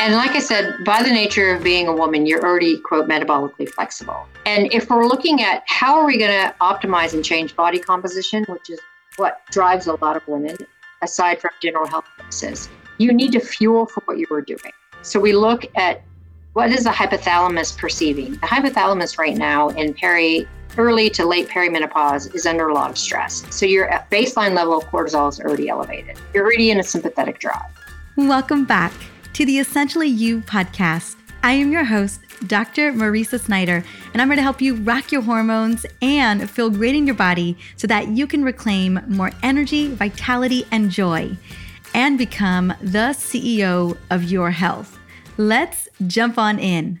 And like I said, by the nature of being a woman, you're already, quote, metabolically flexible. And if we're looking at how are we going to optimize and change body composition, which is what drives a lot of women, aside from general health purposes, you need to fuel for what you were doing. So we look at what is the hypothalamus perceiving? The hypothalamus right now in peri early to late perimenopause is under a lot of stress. So your baseline level of cortisol is already elevated. You're already in a sympathetic drive. Welcome back to the Essentially You podcast. I am your host, Dr. Mariza Snyder, and I'm here to help you rock your hormones and feel great in your body so that you can reclaim more energy, vitality, and joy and become the CEO of your health. Let's jump on in.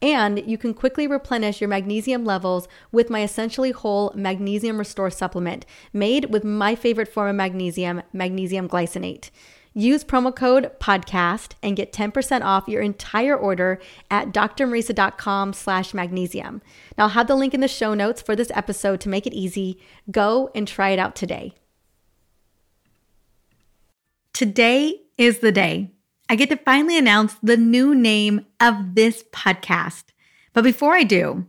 And you can quickly replenish your magnesium levels with my essentially whole magnesium restore supplement made with my favorite form of magnesium, magnesium glycinate. Use promo code podcast and get 10% off your entire order at drmariza.com slash magnesium. Now I'll have the link in the show notes for this episode to make it easy. Go and try it out today. Today is the day. I get to finally announce the new name of this podcast. But before I do,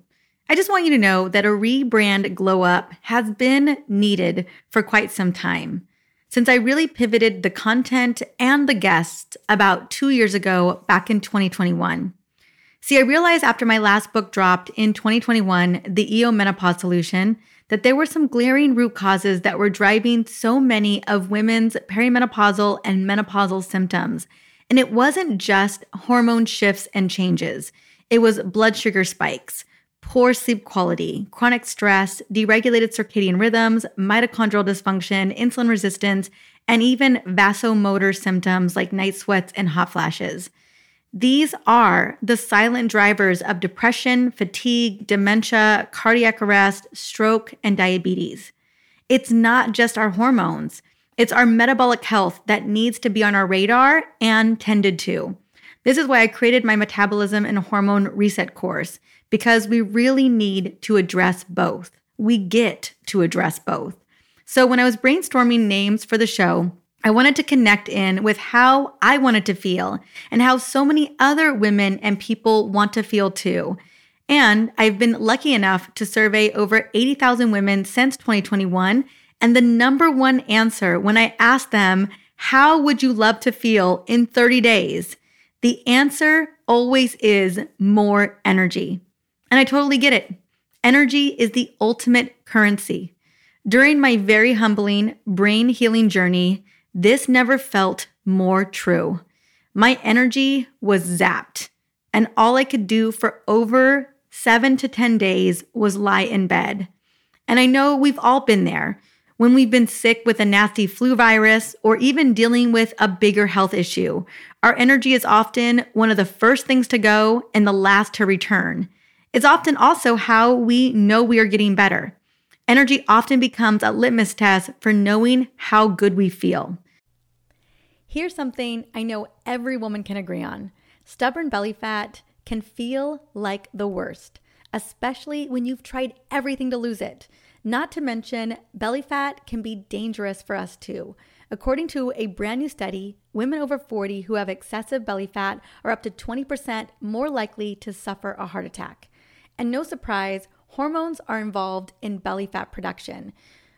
I just want you to know that a rebrand glow up has been needed for quite some time. Since I really pivoted the content and the guests about two years ago, back in 2021. See, I realized after my last book dropped in 2021, The EO Menopause Solution, that there were some glaring root causes that were driving so many of women's perimenopausal and menopausal symptoms and it wasn't just hormone shifts and changes, it was blood sugar spikes, poor sleep quality, chronic stress, deregulated circadian rhythms, mitochondrial dysfunction, insulin resistance, and even vasomotor symptoms like night sweats and hot flashes. These are the silent drivers of depression, fatigue, dementia, cardiac arrest, stroke, and diabetes. It's not just our hormones. It's our metabolic health that needs to be on our radar and tended to. This is why I created my metabolism and hormone reset course because we really need to address both. We get to address both. So when I was brainstorming names for the show, I wanted to connect in with how I wanted to feel and how so many other women and people want to feel too. And I've been lucky enough to survey over 80,000 women since 2021 and the number one answer when I asked them, How would you love to feel in 30 days? The answer always is more energy. And I totally get it. Energy is the ultimate currency. During my very humbling brain healing journey, this never felt more true. My energy was zapped, and all I could do for over seven to 10 days was lie in bed. And I know we've all been there when we've been sick with a nasty flu virus or even dealing with a bigger health issue. Our energy is often one of the first things to go and the last to return. It's often also how we know we are getting better. Energy often becomes a litmus test for knowing how good we feel. Here's something I know every woman can agree on stubborn belly fat can feel like the worst, especially when you've tried everything to lose it. Not to mention, belly fat can be dangerous for us too. According to a brand new study, women over 40 who have excessive belly fat are up to 20% more likely to suffer a heart attack. And no surprise, hormones are involved in belly fat production,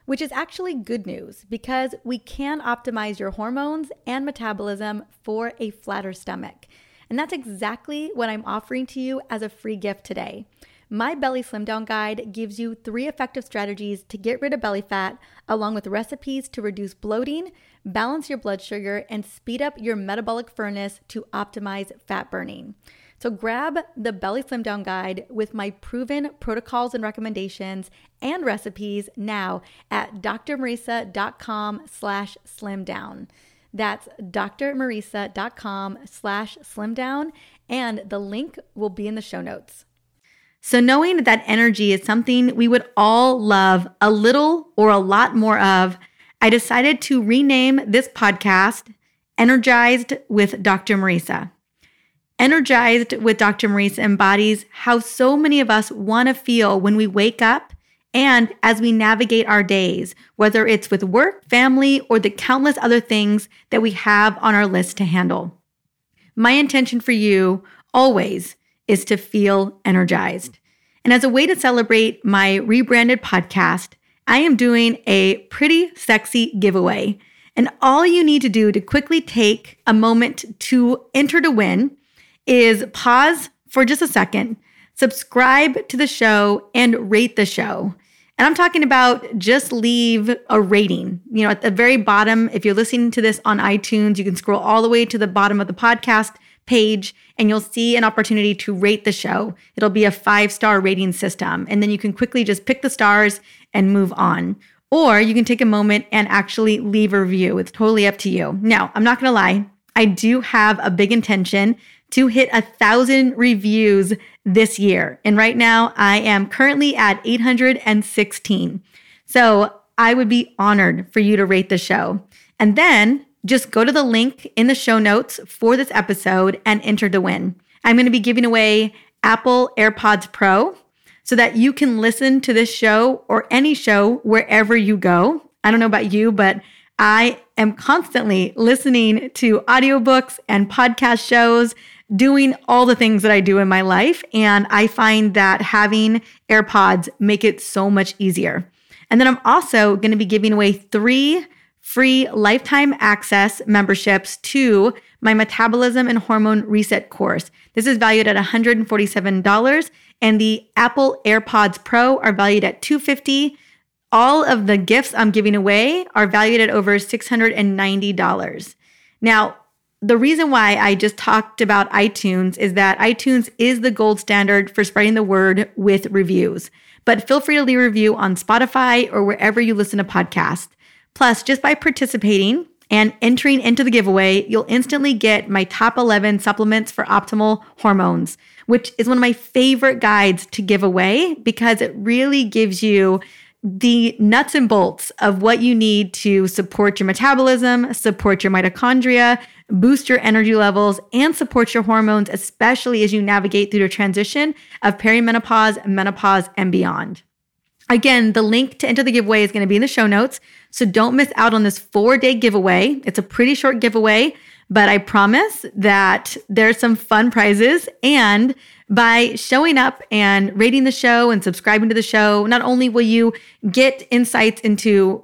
which is actually good news because we can optimize your hormones and metabolism for a flatter stomach. And that's exactly what I'm offering to you as a free gift today. My Belly Slim Down Guide gives you three effective strategies to get rid of belly fat, along with recipes to reduce bloating, balance your blood sugar, and speed up your metabolic furnace to optimize fat burning. So grab the Belly Slim Down Guide with my proven protocols and recommendations and recipes now at drmariza.com slash slim down. That's drmariza.com slash slim down and the link will be in the show notes. So, knowing that energy is something we would all love a little or a lot more of, I decided to rename this podcast Energized with Dr. Mariza. Energized with Dr. Mariza embodies how so many of us want to feel when we wake up and as we navigate our days, whether it's with work, family, or the countless other things that we have on our list to handle. My intention for you always is to feel energized. And as a way to celebrate my rebranded podcast, I am doing a pretty sexy giveaway. And all you need to do to quickly take a moment to enter to win is pause for just a second, subscribe to the show, and rate the show. And I'm talking about just leave a rating. You know, at the very bottom, if you're listening to this on iTunes, you can scroll all the way to the bottom of the podcast page and you'll see an opportunity to rate the show. It'll be a five star rating system. And then you can quickly just pick the stars and move on. Or you can take a moment and actually leave a review. It's totally up to you. Now, I'm not going to lie, I do have a big intention to hit a thousand reviews this year. And right now I am currently at 816. So I would be honored for you to rate the show. And then just go to the link in the show notes for this episode and enter to win. I'm going to be giving away Apple AirPods Pro so that you can listen to this show or any show wherever you go. I don't know about you, but I am constantly listening to audiobooks and podcast shows doing all the things that I do in my life. And I find that having AirPods make it so much easier. And then I'm also going to be giving away three free lifetime access memberships to my metabolism and hormone reset course. This is valued at $147 and the Apple AirPods Pro are valued at 250. All of the gifts I'm giving away are valued at over $690. Now, the reason why I just talked about iTunes is that iTunes is the gold standard for spreading the word with reviews. But feel free to leave a review on Spotify or wherever you listen to podcasts. Plus, just by participating and entering into the giveaway, you'll instantly get my top 11 supplements for optimal hormones, which is one of my favorite guides to give away because it really gives you the nuts and bolts of what you need to support your metabolism, support your mitochondria, boost your energy levels, and support your hormones, especially as you navigate through the transition of perimenopause, menopause, and beyond. Again, the link to enter the giveaway is going to be in the show notes. So don't miss out on this four day giveaway. It's a pretty short giveaway, but I promise that there's some fun prizes. And by showing up and rating the show and subscribing to the show, not only will you get insights into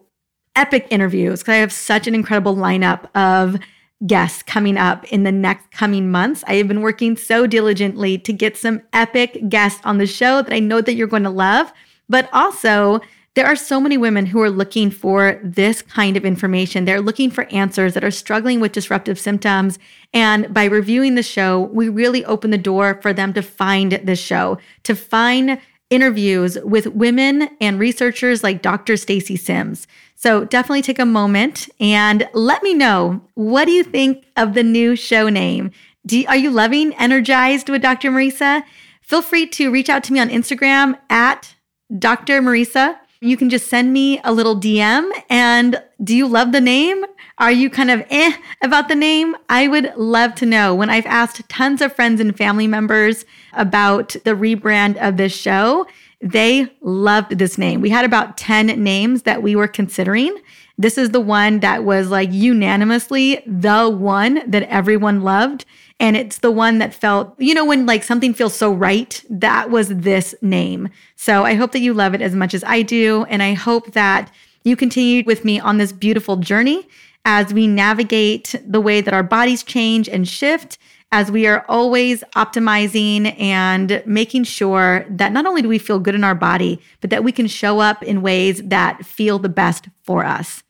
epic interviews, because I have such an incredible lineup of guests coming up in the next coming months. I have been working so diligently to get some epic guests on the show that I know that you're going to love. But also, there are so many women who are looking for this kind of information. They're looking for answers that are struggling with disruptive symptoms. And by reviewing the show, we really open the door for them to find this show, to find interviews with women and researchers like Dr. Stacy Sims. So definitely take a moment and let me know what do you think of the new show name? You, are you loving Energized with Dr. Mariza? Feel free to reach out to me on Instagram at Dr. Mariza. You can just send me a little DM. And do you love the name? Are you kind of eh about the name? I would love to know. When I've asked tons of friends and family members about the rebrand of this show, they loved this name. We had about 10 names that we were considering. This is the one that was like unanimously the one that everyone loved. And it's the one that felt, you know, when like something feels so right, that was this name. So I hope that you love it as much as I do. And I hope that you continue with me on this beautiful journey as we navigate the way that our bodies change and shift as we are always optimizing and making sure that not only do we feel good in our body, but that we can show up in ways that feel the best for us.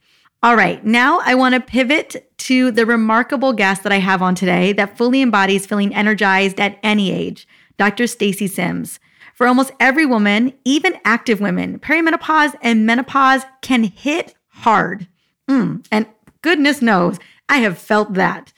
All right, now I want to pivot to the remarkable guest that I have on today that fully embodies feeling energized at any age, Dr. Stacy Sims. For almost every woman, even active women, perimenopause and menopause can hit hard. Mm, and goodness knows, I have felt that.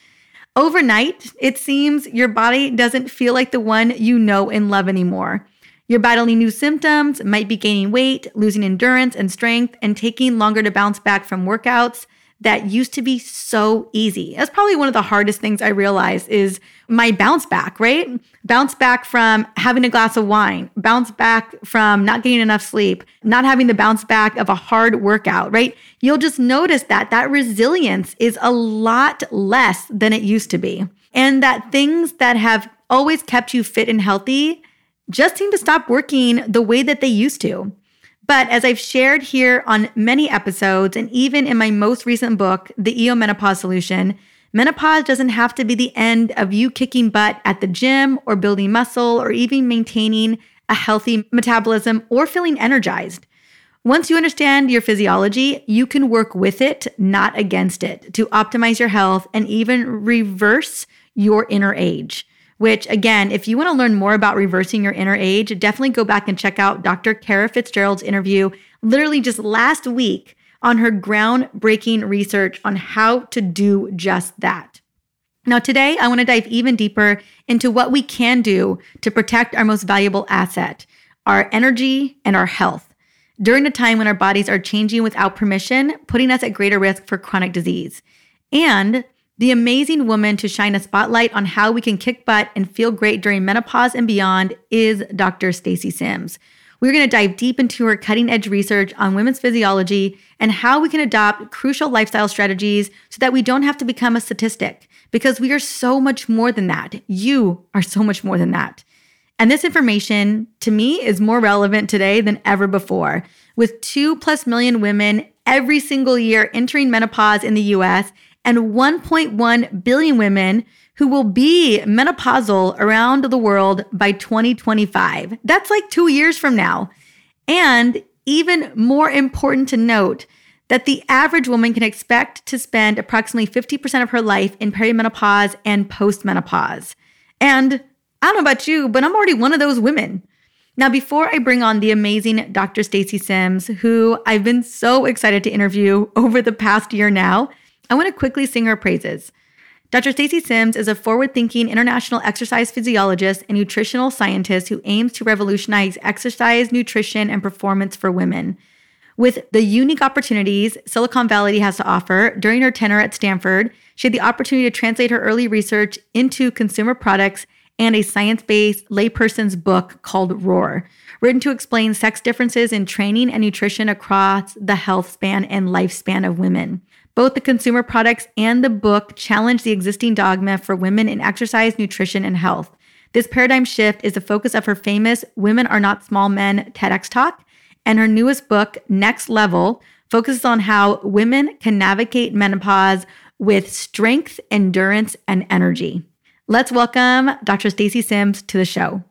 Overnight, it seems your body doesn't feel like the one you know and love anymore. You're battling new symptoms, might be gaining weight, losing endurance and strength, and taking longer to bounce back from workouts that used to be so easy. That's probably one of the hardest things I realized is my bounce back, right? Bounce back from having a glass of wine, bounce back from not getting enough sleep, not having the bounce back of a hard workout, right? You'll just notice that that resilience is a lot less than it used to be. And that things that have always kept you fit and healthy just seem to stop working the way that they used to. But as I've shared here on many episodes, and even in my most recent book, The EO Menopause Solution, menopause doesn't have to be the end of you kicking butt at the gym or building muscle or even maintaining a healthy metabolism or feeling energized. Once you understand your physiology, you can work with it, not against it, to optimize your health and even reverse your inner age which again, if you want to learn more about reversing your inner age, definitely go back and check out Dr. Kara Fitzgerald's interview literally just last week on her groundbreaking research on how to do just that. Now, today, I want to dive even deeper into what we can do to protect our most valuable asset, our energy and our health, during a time when our bodies are changing without permission, putting us at greater risk for chronic disease. And the amazing woman to shine a spotlight on how we can kick butt and feel great during menopause and beyond is Dr. Stacy Sims. We're going to dive deep into her cutting edge research on women's physiology and how we can adopt crucial lifestyle strategies so that we don't have to become a statistic because we are so much more than that. You are so much more than that. And this information to me is more relevant today than ever before. With two plus million women every single year entering menopause in the US and 1.1 billion women who will be menopausal around the world by 2025. That's like two years from now. And even more important to note, that the average woman can expect to spend approximately 50% of her life in perimenopause and postmenopause. And I don't know about you, but I'm already one of those women. Now, before I bring on the amazing Dr. Stacy Sims, who I've been so excited to interview over the past year now, I want to quickly sing her praises. Dr. Stacy Sims is a forward-thinking international exercise physiologist and nutritional scientist who aims to revolutionize exercise, nutrition, and performance for women. With the unique opportunities Silicon Valley has to offer during her tenure at Stanford, she had the opportunity to translate her early research into consumer products and a science based layperson's book called Roar, written to explain sex differences in training and nutrition across the health span and lifespan of women. Both the consumer products and the book challenge the existing dogma for women in exercise, nutrition, and health. This paradigm shift is the focus of her famous Women Are Not Small Men TEDx talk, and her newest book, Next Level, focuses on how women can navigate menopause with strength, endurance, and energy. Let's welcome Dr. Stacy Sims to the show.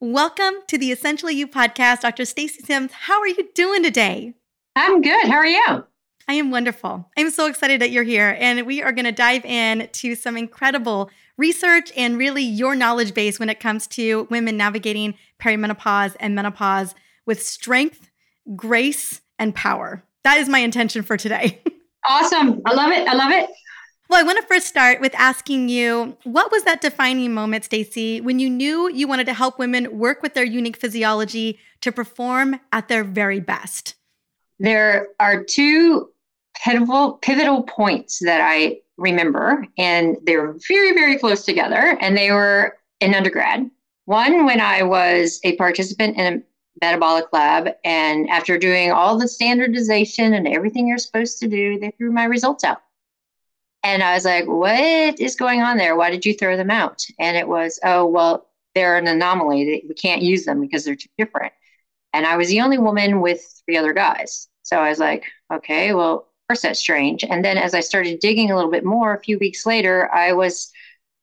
Welcome to the Essentially You podcast, Dr. Stacy Sims. How are you doing today? I'm good. How are you? I am wonderful. I'm so excited that you're here. And we are going to dive in to some incredible research and really your knowledge base when it comes to women navigating perimenopause and menopause with strength, grace, and power. That is my intention for today. awesome. I love it. I love it. Well, I want to first start with asking you what was that defining moment, Stacy, when you knew you wanted to help women work with their unique physiology to perform at their very best? There are two pivotal pivotal points that I remember, and they were very very close together, and they were in undergrad. One when I was a participant in a metabolic lab, and after doing all the standardization and everything you're supposed to do, they threw my results out. And I was like, what is going on there? Why did you throw them out? And it was, oh, well, they're an anomaly. We can't use them because they're too different. And I was the only woman with three other guys. So I was like, okay, well, course that's strange. And then as I started digging a little bit more, a few weeks later, I was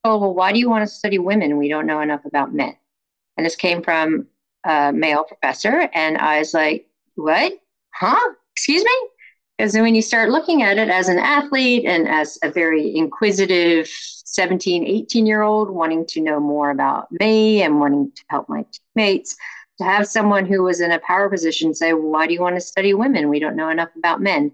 told, well, why do you want to study women? We don't know enough about men. And this came from a male professor. And I was like, what? Huh? Excuse me? Because when you start looking at it as an athlete and as a very inquisitive 17, 18 year old wanting to know more about me and wanting to help my teammates, to have someone who was in a power position say, why do you want to study women? We don't know enough about men.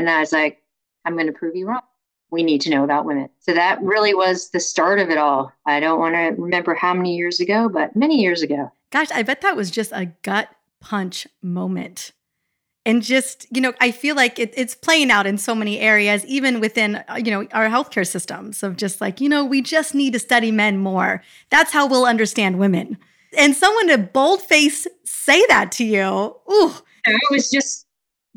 And I was like, I'm going to prove you wrong. we need to know about women. So that really was the start of it all. I don't want to remember how many years ago, but many years ago. Gosh, I bet that was just a gut punch moment. And just, you know, I feel like it, it's playing out in so many areas, even within, uh, you know, our healthcare systems of just like, you know, we just need to study men more. That's how we'll understand women. And someone to bold face say that to you, ooh. I was just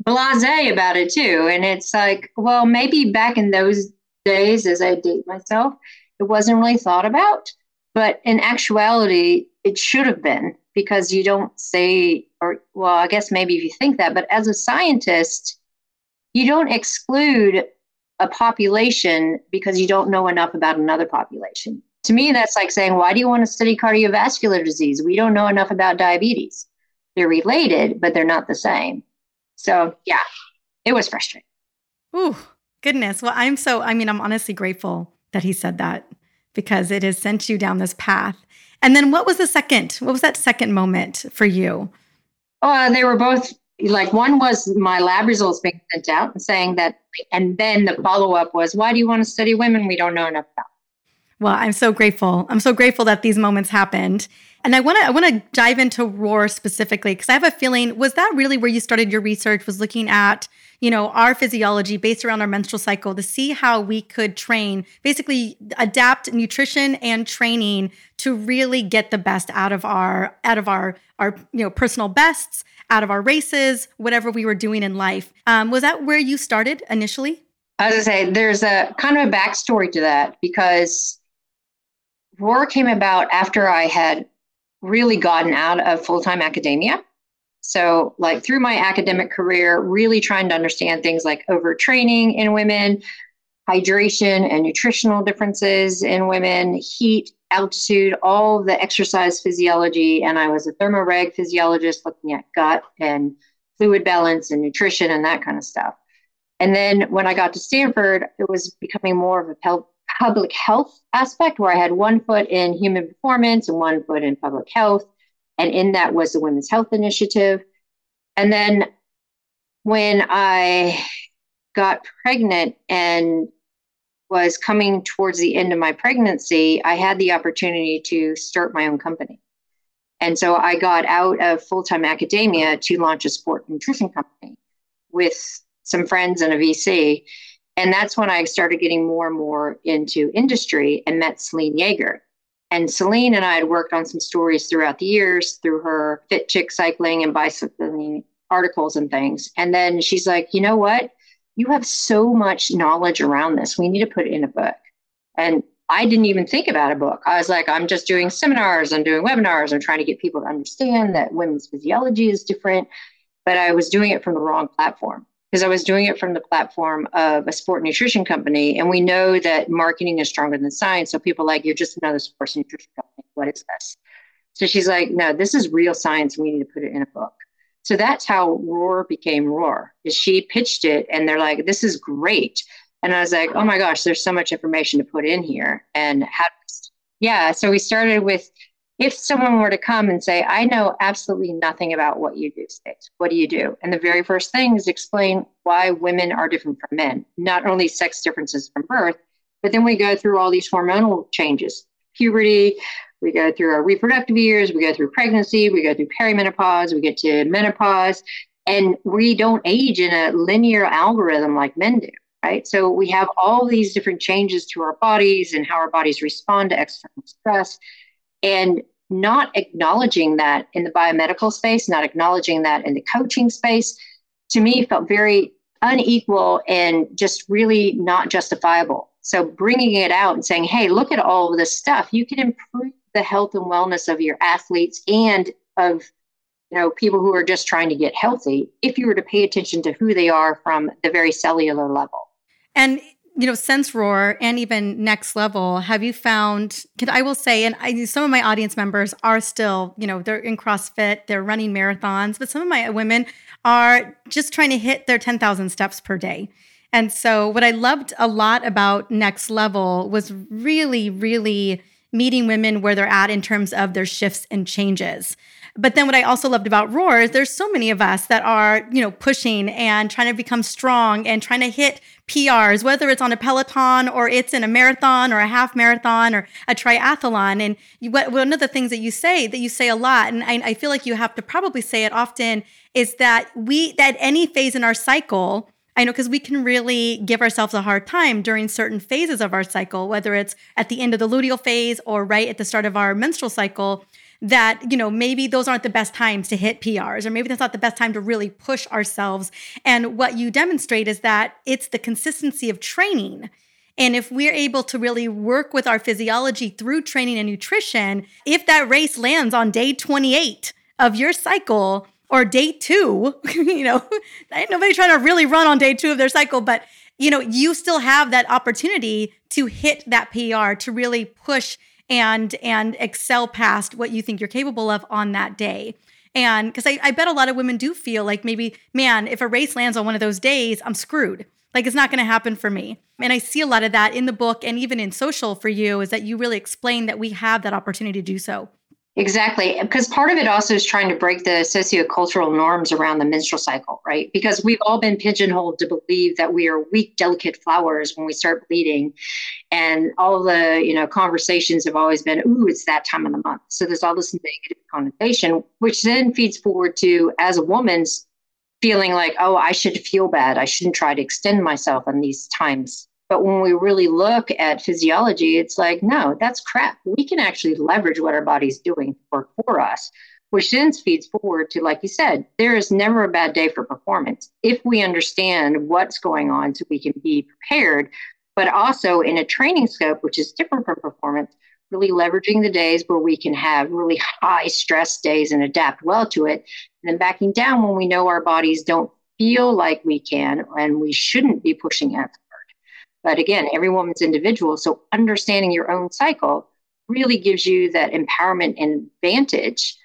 blase about it too. And it's like, well, maybe back in those days, as I date myself, it wasn't really thought about. But in actuality, it should have been because you don't say, or well, I guess maybe if you think that, but as a scientist, you don't exclude a population because you don't know enough about another population. To me, that's like saying, why do you want to study cardiovascular disease? We don't know enough about diabetes. They're related, but they're not the same. So yeah, it was frustrating. Ooh, goodness. Well, I'm so, I mean, I'm honestly grateful that he said that because it has sent you down this path. And then what was the second? What was that second moment for you? Oh, they were both like one was my lab results being sent out and saying that, and then the follow up was, why do you want to study women we don't know enough about? Well, I'm so grateful. I'm so grateful that these moments happened. And I want to I want to dive into roar specifically because I have a feeling was that really where you started your research was looking at, you know, our physiology based around our menstrual cycle to see how we could train, basically adapt nutrition and training to really get the best out of our out of our our you know personal bests, out of our races, whatever we were doing in life. Um, was that where you started initially? As I say, there's a kind of a backstory to that because Roar came about after I had really gotten out of full time academia. So, like through my academic career, really trying to understand things like overtraining in women, hydration and nutritional differences in women, heat, altitude, all the exercise physiology. And I was a thermoreg physiologist looking at gut and fluid balance and nutrition and that kind of stuff. And then when I got to Stanford, it was becoming more of a public health aspect where I had one foot in human performance and one foot in public health. And in that was the Women's Health Initiative. And then when I got pregnant and was coming towards the end of my pregnancy, I had the opportunity to start my own company. And so I got out of full time academia to launch a sport nutrition company with some friends and a VC. And that's when I started getting more and more into industry and met Selene Yeager. And Selene and I had worked on some stories throughout the years through her Fit Chick cycling and bicycling articles and things. And then she's like, you know what? You have so much knowledge around this. We need to put it in a book. And I didn't even think about a book. I was like, I'm just doing seminars, I'm doing webinars, I'm trying to get people to understand that women's physiology is different. But I was doing it from the wrong platform because I was doing it from the platform of a sport nutrition company. And we know that marketing is stronger than science. So people like, you're just another sports nutrition company. What is this? So she's like, no, this is real science. We need to put it in a book. So that's how Roar became Roar. Is she pitched it and they're like, this is great. And I was like, oh my gosh, there's so much information to put in here. And how, yeah. So we started with if someone were to come and say, I know absolutely nothing about what you do, States, what do you do? And the very first thing is explain why women are different from men, not only sex differences from birth, but then we go through all these hormonal changes, puberty, we go through our reproductive years, we go through pregnancy, we go through perimenopause, we get to menopause, and we don't age in a linear algorithm like men do. Right. So we have all these different changes to our bodies and how our bodies respond to external stress and not acknowledging that in the biomedical space, not acknowledging that in the coaching space, to me felt very unequal and just really not justifiable. So bringing it out and saying, hey, look at all of this stuff. You can improve the health and wellness of your athletes and of you know people who are just trying to get healthy if you were to pay attention to who they are from the very cellular level. And you know, since Roar and even Next Level, have you found? Can, I will say, and I, some of my audience members are still, you know, they're in CrossFit, they're running marathons, but some of my women are just trying to hit their 10,000 steps per day. And so, what I loved a lot about Next Level was really, really meeting women where they're at in terms of their shifts and changes. But then what I also loved about Roar is there's so many of us that are, you know, pushing and trying to become strong and trying to hit PRs, whether it's on a Peloton or it's in a marathon or a half marathon or a triathlon. And you, one of the things that you say that you say a lot, and I, I feel like you have to probably say it often, is that we, at any phase in our cycle, I know because we can really give ourselves a hard time during certain phases of our cycle, whether it's at the end of the luteal phase or right at the start of our menstrual cycle that you know maybe those aren't the best times to hit PRs or maybe that's not the best time to really push ourselves. And what you demonstrate is that it's the consistency of training. And if we're able to really work with our physiology through training and nutrition if that race lands on day 28 of your cycle or day 2 you know ain't nobody trying to really run on day 2 of their cycle but you know you still have that opportunity to hit that PR to really push and and excel past what you think you're capable of on that day. And because I, I bet a lot of women do feel like maybe, man, if a race lands on one of those days, I'm screwed. Like it's not going to happen for me. And I see a lot of that in the book and even in social for you is that you really explain that we have that opportunity to do so. Exactly. Because part of it also is trying to break the sociocultural norms around the menstrual cycle, right? Because we've all been pigeonholed to believe that we are weak, delicate flowers when we start bleeding. And all the, you know, conversations have always been, ooh, it's that time of the month. So there's all this negative connotation, which then feeds forward to as a woman's feeling like, oh, I should feel bad. I shouldn't try to extend myself in these times but when we really look at physiology, it's like, no, that's crap. We can actually leverage what our body's doing for, for us, which then feeds forward to, like you said, there is never a bad day for performance if we understand what's going on so we can be prepared. But also in a training scope, which is different from performance, really leveraging the days where we can have really high stress days and adapt well to it. And then backing down when we know our bodies don't feel like we can and we shouldn't be pushing it but again, every woman's individual. So understanding your own cycle really gives you that empowerment and advantage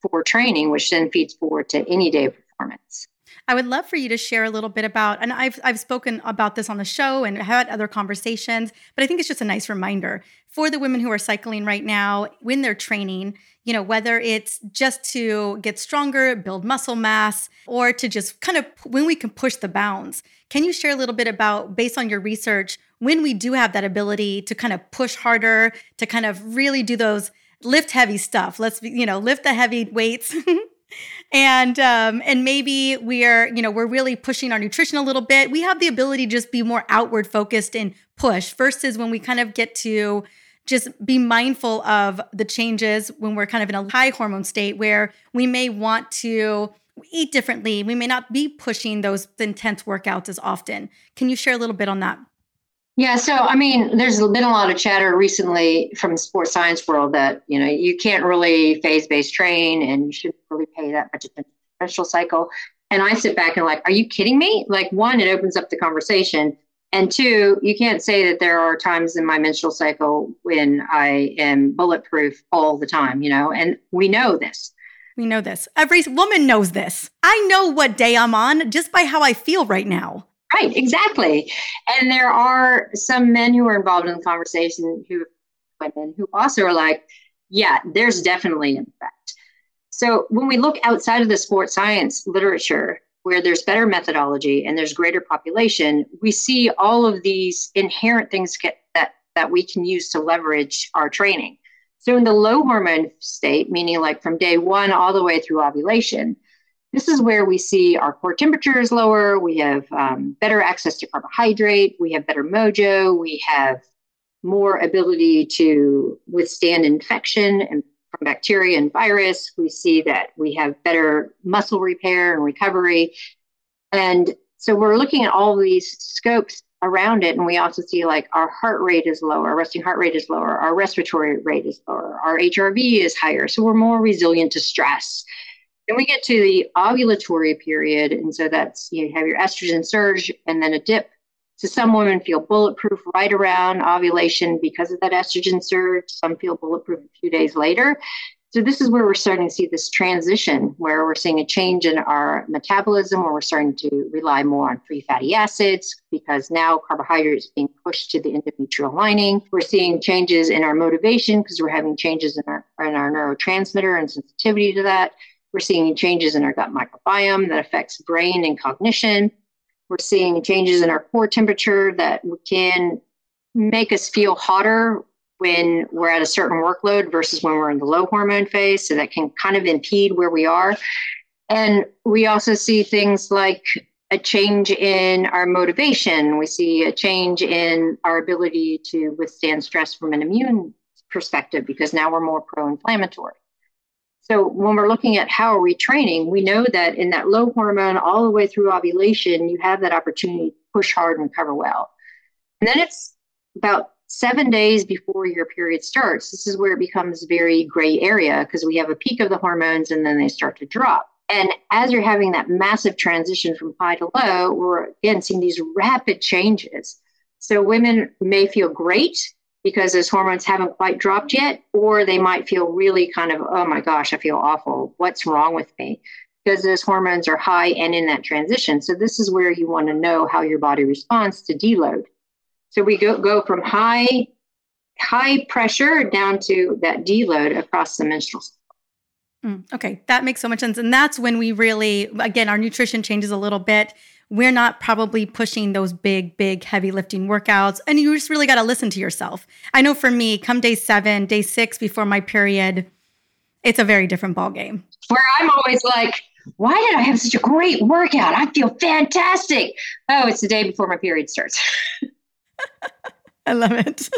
for training, which then feeds forward to any day performance. I would love for you to share a little bit about, and I've I've spoken about this on the show and had other conversations, but I think it's just a nice reminder for the women who are cycling right now when they're training, you know, whether it's just to get stronger, build muscle mass, or to just kind of when we can push the bounds. Can you share a little bit about, based on your research, when we do have that ability to kind of push harder, to kind of really do those lift heavy stuff? Let's, you know, lift the heavy weights. and um, and maybe we're you know we're really pushing our nutrition a little bit we have the ability to just be more outward focused and push versus when we kind of get to just be mindful of the changes when we're kind of in a high hormone state where we may want to eat differently. We may not be pushing those intense workouts as often. Can you share a little bit on that? Yeah, so I mean, there's been a lot of chatter recently from the sports science world that you know you can't really phase-based train and you shouldn't really pay that much attention to the menstrual cycle. And I sit back and like, are you kidding me? Like, one, it opens up the conversation, and two, you can't say that there are times in my menstrual cycle when I am bulletproof all the time. You know, and we know this. We know this. Every woman knows this. I know what day I'm on just by how I feel right now. Right, exactly. And there are some men who are involved in the conversation who women who also are like, yeah, there's definitely an effect. So when we look outside of the sports science literature, where there's better methodology and there's greater population, we see all of these inherent things get, that that we can use to leverage our training. So in the low hormone state, meaning like from day one all the way through ovulation, this is where we see our core temperature is lower. We have um, better access to carbohydrate. We have better mojo. We have more ability to withstand infection and bacteria and virus. We see that we have better muscle repair and recovery. And so we're looking at all these scopes around it. And we also see like our heart rate is lower, our resting heart rate is lower, our respiratory rate is lower, our HRV is higher. So we're more resilient to stress. Then we get to the ovulatory period. And so that's you have your estrogen surge and then a dip. So some women feel bulletproof right around ovulation because of that estrogen surge. Some feel bulletproof a few days later. So this is where we're starting to see this transition where we're seeing a change in our metabolism, where we're starting to rely more on free fatty acids because now carbohydrates being pushed to the endometrial lining. We're seeing changes in our motivation because we're having changes in our, in our neurotransmitter and sensitivity to that. We're seeing changes in our gut microbiome that affects brain and cognition. We're seeing changes in our core temperature that can make us feel hotter when we're at a certain workload versus when we're in the low hormone phase. So that can kind of impede where we are. And we also see things like a change in our motivation. We see a change in our ability to withstand stress from an immune perspective because now we're more pro inflammatory. So when we're looking at how are we training, we know that in that low hormone all the way through ovulation, you have that opportunity to push hard and cover well. And then it's about seven days before your period starts, this is where it becomes very gray area because we have a peak of the hormones and then they start to drop. And as you're having that massive transition from high to low, we're again seeing these rapid changes. So women may feel great because those hormones haven't quite dropped yet, or they might feel really kind of, oh my gosh, I feel awful. What's wrong with me? Because those hormones are high and in that transition. So this is where you want to know how your body responds to deload. So we go, go from high high pressure down to that deload across the menstrual cycle. Mm, okay, that makes so much sense. And that's when we really, again, our nutrition changes a little bit. We're not probably pushing those big, big, heavy lifting workouts. And you just really got to listen to yourself. I know for me, come day seven, day six before my period, it's a very different ball game. Where I'm always like, why did I have such a great workout? I feel fantastic. Oh, it's the day before my period starts. I love it.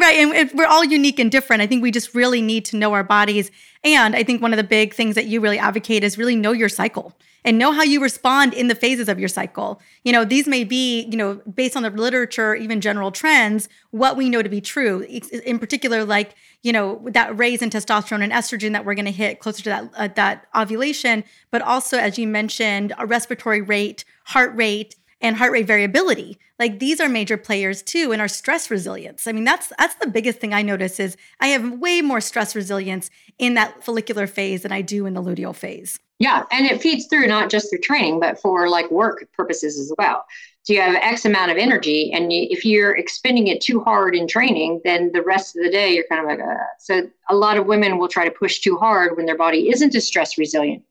right. And we're all unique and different. I think we just really need to know our bodies. And I think one of the big things that you really advocate is really know your cycle and know how you respond in the phases of your cycle. You know, these may be, you know, based on the literature, even general trends, what we know to be true. In particular, like, you know, that raise in testosterone and estrogen that we're going to hit closer to that, uh, that ovulation, but also, as you mentioned, a respiratory rate, heart rate, and heart rate variability. Like these are major players too in our stress resilience. I mean, that's that's the biggest thing I notice is I have way more stress resilience in that follicular phase than I do in the luteal phase. Yeah, and it feeds through not just through training, but for like work purposes as well. So you have X amount of energy, and you, if you're expending it too hard in training, then the rest of the day you're kind of like, uh. so a lot of women will try to push too hard when their body isn't as stress resilient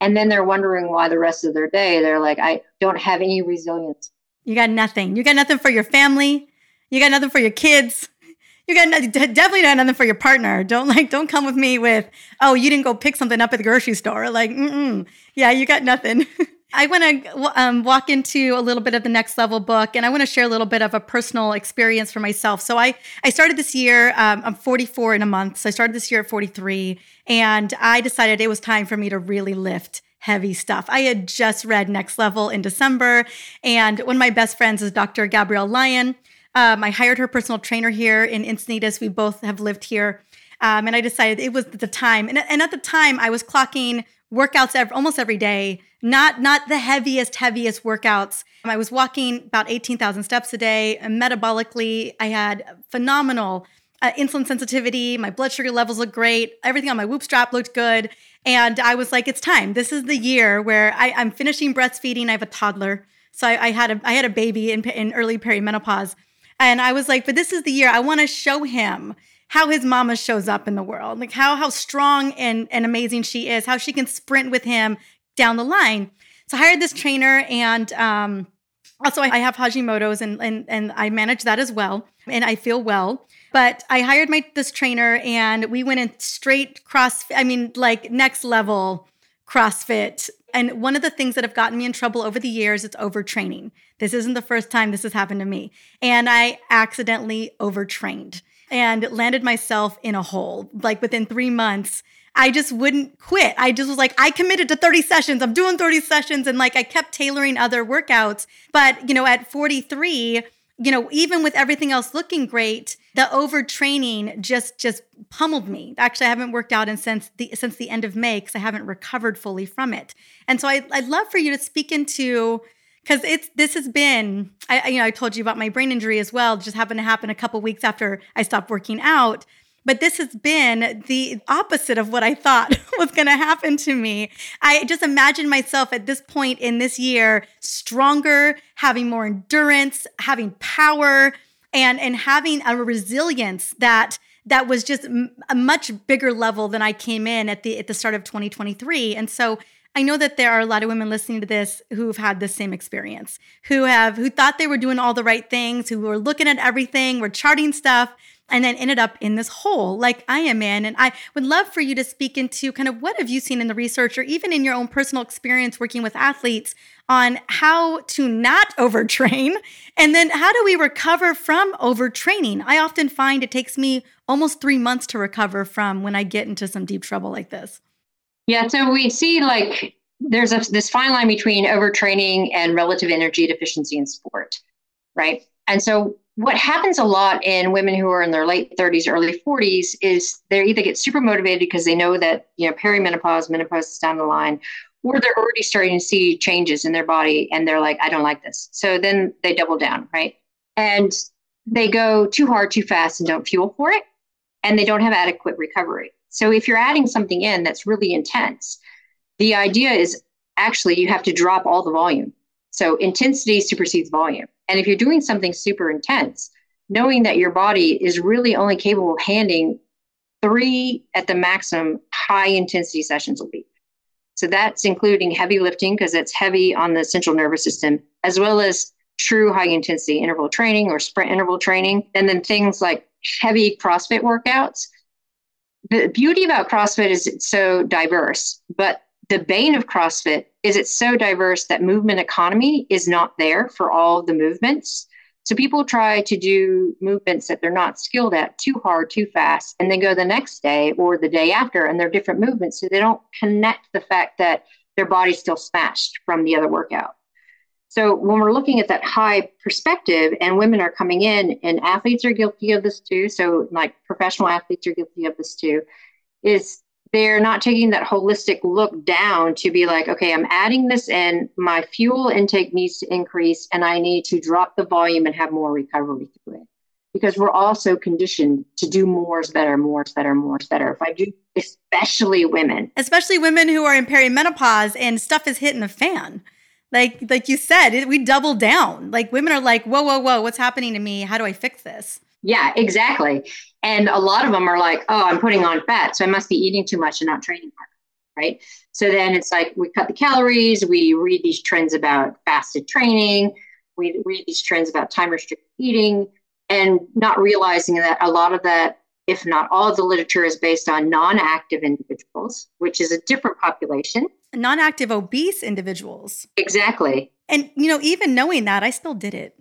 and then they're wondering why the rest of their day they're like i don't have any resilience. You got nothing. You got nothing for your family. You got nothing for your kids. You got no, definitely not nothing for your partner. Don't like don't come with me with oh you didn't go pick something up at the grocery store. Like mm yeah you got nothing I want to um, walk into a little bit of the next level book, and I want to share a little bit of a personal experience for myself. So I I started this year. Um, I'm 44 in a month, so I started this year at 43, and I decided it was time for me to really lift heavy stuff. I had just read Next Level in December, and one of my best friends is Dr. Gabrielle Lyon. Um, I hired her personal trainer here in Encinitas. We both have lived here. Um, and I decided it was the time. And, and at the time, I was clocking workouts every, almost every day, not not the heaviest heaviest workouts. I was walking about 18,000 steps a day. And metabolically, I had phenomenal uh, insulin sensitivity. My blood sugar levels looked great. Everything on my whoop strap looked good. And I was like, it's time. This is the year where I, am finishing breastfeeding. I have a toddler. So I, I, had a I had a baby in, in early perimenopause. And I was like, but this is the year I want to show him how his mama shows up in the world, like how how strong and, and amazing she is, how she can sprint with him down the line. So I hired this trainer and um, also I have Hashimoto's and, and and I manage that as well. And I feel well. But I hired my this trainer and we went in straight cross I mean like next level CrossFit. And one of the things that have gotten me in trouble over the years, it's overtraining. This isn't the first time this has happened to me. And I accidentally overtrained and landed myself in a hole. Like within three months, I just wouldn't quit. I just was like, I committed to 30 sessions. I'm doing 30 sessions. And like I kept tailoring other workouts. But, you know, at 43, you know, even with everything else looking great, the overtraining just just pummeled me. Actually, I haven't worked out in since the since the end of May because I haven't recovered fully from it. And so I, I'd love for you to speak into because it's this has been I you know I told you about my brain injury as well. Just happened to happen a couple weeks after I stopped working out. But this has been the opposite of what I thought was going to happen to me. I just imagine myself at this point in this year stronger, having more endurance, having power, and and having a resilience that that was just a much bigger level than I came in at the at the start of 2023. And so I know that there are a lot of women listening to this who've had the same experience, who have who thought they were doing all the right things, who were looking at everything, were charting stuff, and then ended up in this hole like I am in. And I would love for you to speak into kind of what have you seen in the research or even in your own personal experience working with athletes on how to not overtrain and then how do we recover from overtraining? I often find it takes me almost 3 months to recover from when I get into some deep trouble like this. Yeah, so we see like there's a, this fine line between overtraining and relative energy deficiency in sport, right? And so what happens a lot in women who are in their late 30s, early 40s is they either get super motivated because they know that, you know, perimenopause, menopause is down the line, or they're already starting to see changes in their body and they're like, I don't like this. So then they double down, right? And they go too hard, too fast, and don't fuel for it. And they don't have adequate recovery. So if you're adding something in that's really intense, the idea is actually you have to drop all the volume. So intensity supersedes volume. And if you're doing something super intense, knowing that your body is really only capable of handling three at the maximum high intensity sessions a week. So that's including heavy lifting because it's heavy on the central nervous system, as well as true high intensity interval training or sprint interval training. And then things like heavy CrossFit workouts the beauty about CrossFit is it's so diverse, but the bane of CrossFit is it's so diverse that movement economy is not there for all the movements. So people try to do movements that they're not skilled at too hard, too fast, and then go the next day or the day after, and they're different movements. So they don't connect the fact that their body's still smashed from the other workout. So when we're looking at that high perspective and women are coming in and athletes are guilty of this too. So like professional athletes are guilty of this too, is they're not taking that holistic look down to be like, okay, I'm adding this in, my fuel intake needs to increase and I need to drop the volume and have more recovery through it. Because we're also conditioned to do more is better, more is better, more is better. If I do, especially women. Especially women who are in perimenopause and stuff is hitting the fan like like you said it, we double down. Like women are like whoa whoa whoa what's happening to me? How do i fix this? Yeah exactly. And a lot of them are like oh i'm putting on fat so i must be eating too much and not training hard right? So then it's like we cut the calories we read these trends about fasted training we read these trends about time restricted eating and not realizing that a lot of that if not all of the literature is based on non-active individuals which is a different population non-active obese individuals. Exactly. And you know, even knowing that, I still did it.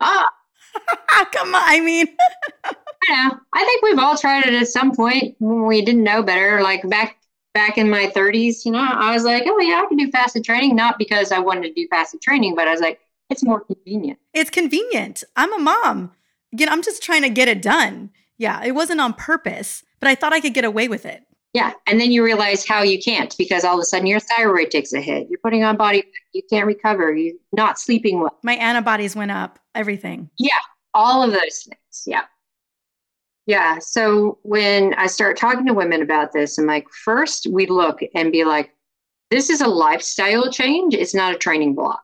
Ah. Come on, I mean. yeah, I think we've all tried it at some point when we didn't know better. Like back back in my 30s, you know, I was like, oh yeah, I can do fasted training, not because I wanted to do fasted training, but I was like, it's more convenient. It's convenient. I'm a mom. Again, I'm just trying to get it done. Yeah, it wasn't on purpose, but I thought I could get away with it. Yeah. And then you realize how you can't because all of a sudden your thyroid takes a hit. You're putting on body, you can't recover. You're not sleeping well. My antibodies went up, everything. Yeah. All of those things. Yeah. Yeah. So when I start talking to women about this, I'm like, first we look and be like, this is a lifestyle change. It's not a training block.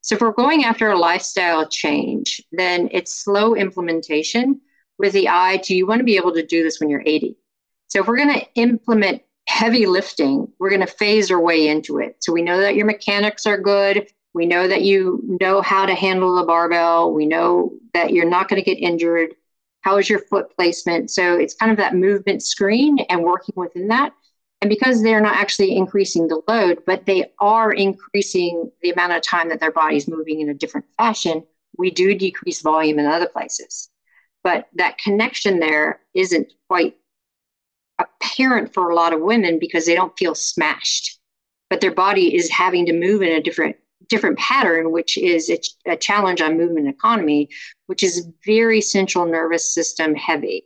So if we're going after a lifestyle change, then it's slow implementation with the eye to you want to be able to do this when you're 80 so if we're going to implement heavy lifting, we're going to phase our way into it. So we know that your mechanics are good. We know that you know how to handle the barbell. We know that you're not going to get injured. How is your foot placement? So it's kind of that movement screen and working within that. And because they're not actually increasing the load, but they are increasing the amount of time that their body's moving in a different fashion, we do decrease volume in other places. But that connection there isn't quite apparent for a lot of women because they don't feel smashed but their body is having to move in a different different pattern which is a, a challenge on movement economy which is very central nervous system heavy.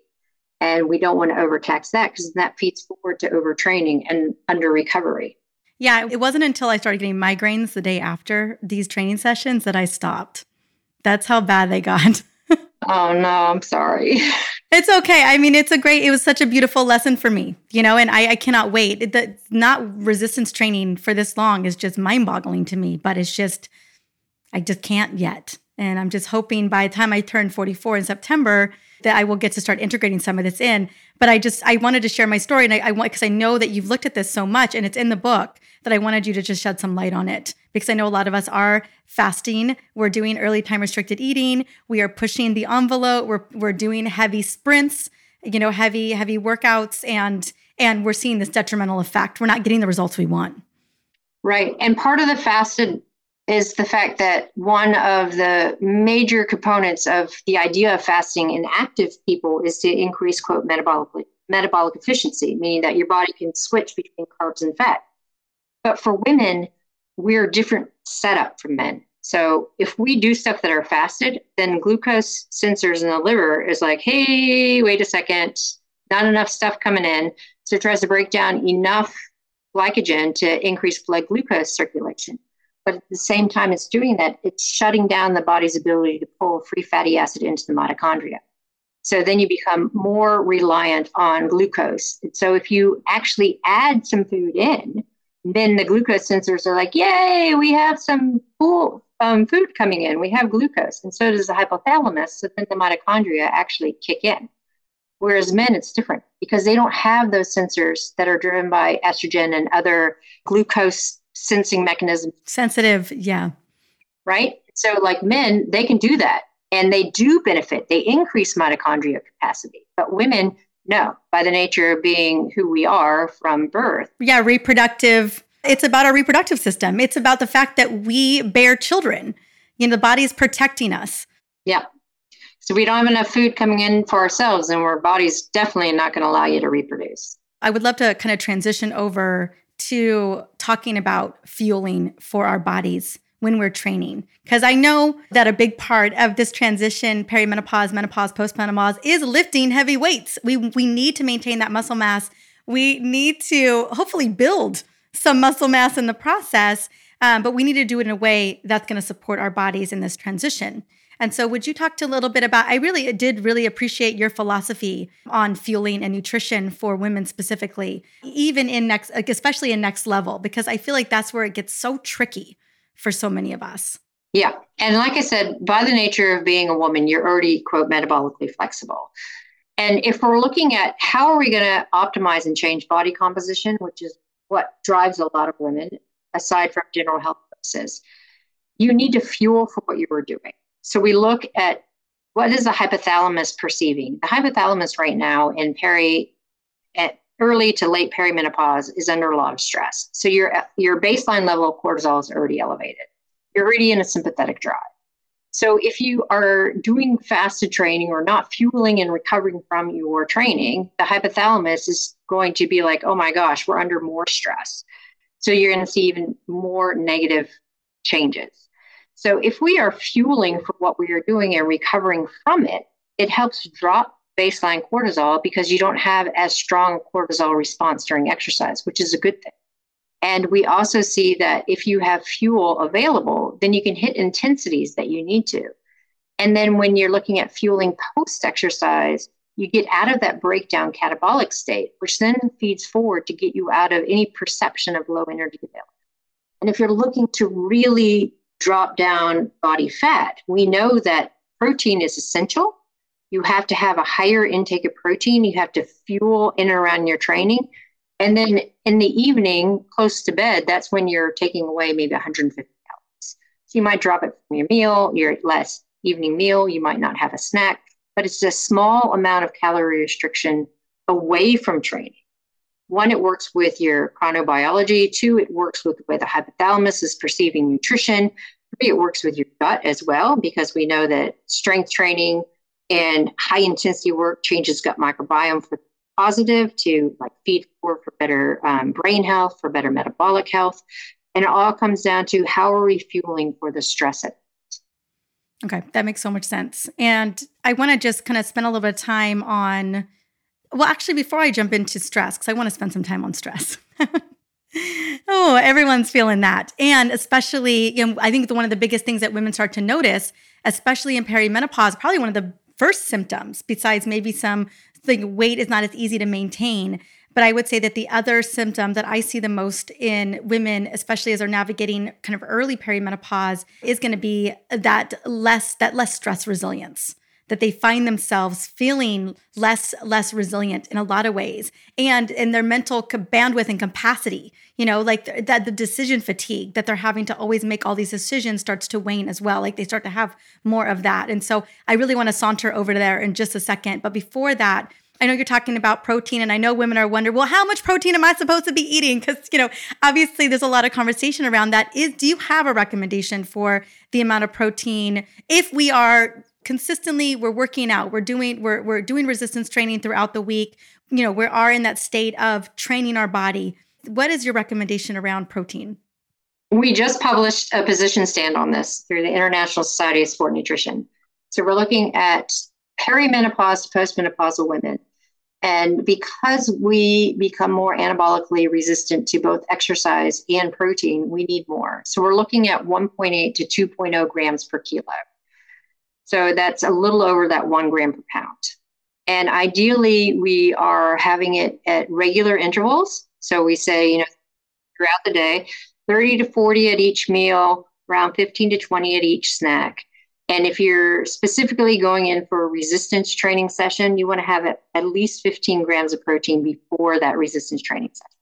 And we don't want to overtax that because that feeds forward to overtraining and under recovery. Yeah it wasn't until i started getting migraines the day after these training sessions that i stopped. That's how bad they got. Oh no i'm sorry It's okay. I mean, it's a great, it was such a beautiful lesson for me, you know, and I, I cannot wait. It, the, not resistance training for this long is just mind boggling to me, but it's just, I just can't yet. And I'm just hoping by the time I turn 44 in September that I will get to start integrating some of this in. But I just, I wanted to share my story and I, want, because I know that you've looked at this so much and it's in the book that I wanted you to just shed some light on it because I know a lot of us are fasting. We're doing early time restricted eating. We are pushing the envelope. We're, we're doing heavy sprints, you know, heavy, heavy workouts and, and we're seeing this detrimental effect. We're not getting the results we want. Right. And part of the fasted is the fact that one of the major components of the idea of fasting in active people is to increase quote metabolic metabolic efficiency, meaning that your body can switch between carbs and fat. But for women, we're different setup from men. So if we do stuff that are fasted, then glucose sensors in the liver is like, hey, wait a second, not enough stuff coming in. So it tries to break down enough glycogen to increase blood glucose circulation. But at the same time it's doing that, it's shutting down the body's ability to pull free fatty acid into the mitochondria. So then you become more reliant on glucose. So if you actually add some food in, then the glucose sensors are like, yay, we have some cool um, food coming in. We have glucose. And so does the hypothalamus. So then the mitochondria actually kick in. Whereas men, it's different because they don't have those sensors that are driven by estrogen and other glucose sensing mechanism. Sensitive, yeah. Right? So, like men, they can do that and they do benefit. They increase mitochondria capacity. But women, no, by the nature of being who we are from birth. Yeah, reproductive. It's about our reproductive system. It's about the fact that we bear children. You know, the body is protecting us. Yeah. So we don't have enough food coming in for ourselves, and our body's definitely not going to allow you to reproduce. I would love to kind of transition over to talking about fueling for our bodies when we're training. Because I know that a big part of this transition, perimenopause, menopause, postmenopause, is lifting heavy weights. We, we need to maintain that muscle mass. We need to hopefully build some muscle mass in the process, um, but we need to do it in a way that's going to support our bodies in this transition. And so, would you talk to a little bit about? I really did really appreciate your philosophy on fueling and nutrition for women specifically, even in next, like especially in next level, because I feel like that's where it gets so tricky for so many of us. Yeah. And like I said, by the nature of being a woman, you're already, quote, metabolically flexible. And if we're looking at how are we going to optimize and change body composition, which is what drives a lot of women, aside from general health purposes, you need to fuel for what you were doing. So we look at what is the hypothalamus perceiving? The hypothalamus right now in peri at early to late perimenopause is under a lot of stress. So your your baseline level of cortisol is already elevated. You're already in a sympathetic drive. So if you are doing fasted training or not fueling and recovering from your training, the hypothalamus is going to be like, "Oh my gosh, we're under more stress." So you're going to see even more negative changes. So if we are fueling for what we are doing and recovering from it, it helps drop baseline cortisol because you don't have as strong cortisol response during exercise, which is a good thing. And we also see that if you have fuel available, then you can hit intensities that you need to. And then when you're looking at fueling post exercise, you get out of that breakdown catabolic state, which then feeds forward to get you out of any perception of low energy availability. And if you're looking to really drop down body fat. We know that protein is essential. You have to have a higher intake of protein. You have to fuel in and around your training. And then in the evening, close to bed, that's when you're taking away maybe 150 calories. So you might drop it from your meal, your last evening meal. You might not have a snack, but it's a small amount of calorie restriction away from training. One, it works with your chronobiology. Two, it works with the way the hypothalamus is perceiving nutrition. Three, it works with your gut as well, because we know that strength training and high intensity work changes gut microbiome for positive to like feed for, for better um, brain health, for better metabolic health. And it all comes down to how are we fueling for the stress at Okay, that makes so much sense. And I want to just kind of spend a little bit of time on well, actually, before I jump into stress, because I want to spend some time on stress. oh, everyone's feeling that. And especially, you know, I think the, one of the biggest things that women start to notice, especially in perimenopause, probably one of the first symptoms, besides maybe some like weight is not as easy to maintain. But I would say that the other symptom that I see the most in women, especially as they're navigating kind of early perimenopause, is going to be that less that less stress resilience that they find themselves feeling less less resilient in a lot of ways and in their mental bandwidth and capacity you know like that the decision fatigue that they're having to always make all these decisions starts to wane as well like they start to have more of that and so i really want to saunter over there in just a second but before that I know you're talking about protein, and I know women are wondering, well, how much protein am I supposed to be eating? Because you know, obviously, there's a lot of conversation around that. Is do you have a recommendation for the amount of protein if we are consistently we're working out. We're doing we're, we're doing resistance training throughout the week. You know we are in that state of training our body. What is your recommendation around protein? We just published a position stand on this through the international society of sport nutrition. So we're looking at perimenopause to postmenopausal women. And because we become more anabolically resistant to both exercise and protein, we need more. So we're looking at 1.8 to 2.0 grams per kilo. So that's a little over that one gram per pound. And ideally, we are having it at regular intervals. So we say, you know, throughout the day, 30 to 40 at each meal, around 15 to 20 at each snack. And if you're specifically going in for a resistance training session, you want to have at least 15 grams of protein before that resistance training session.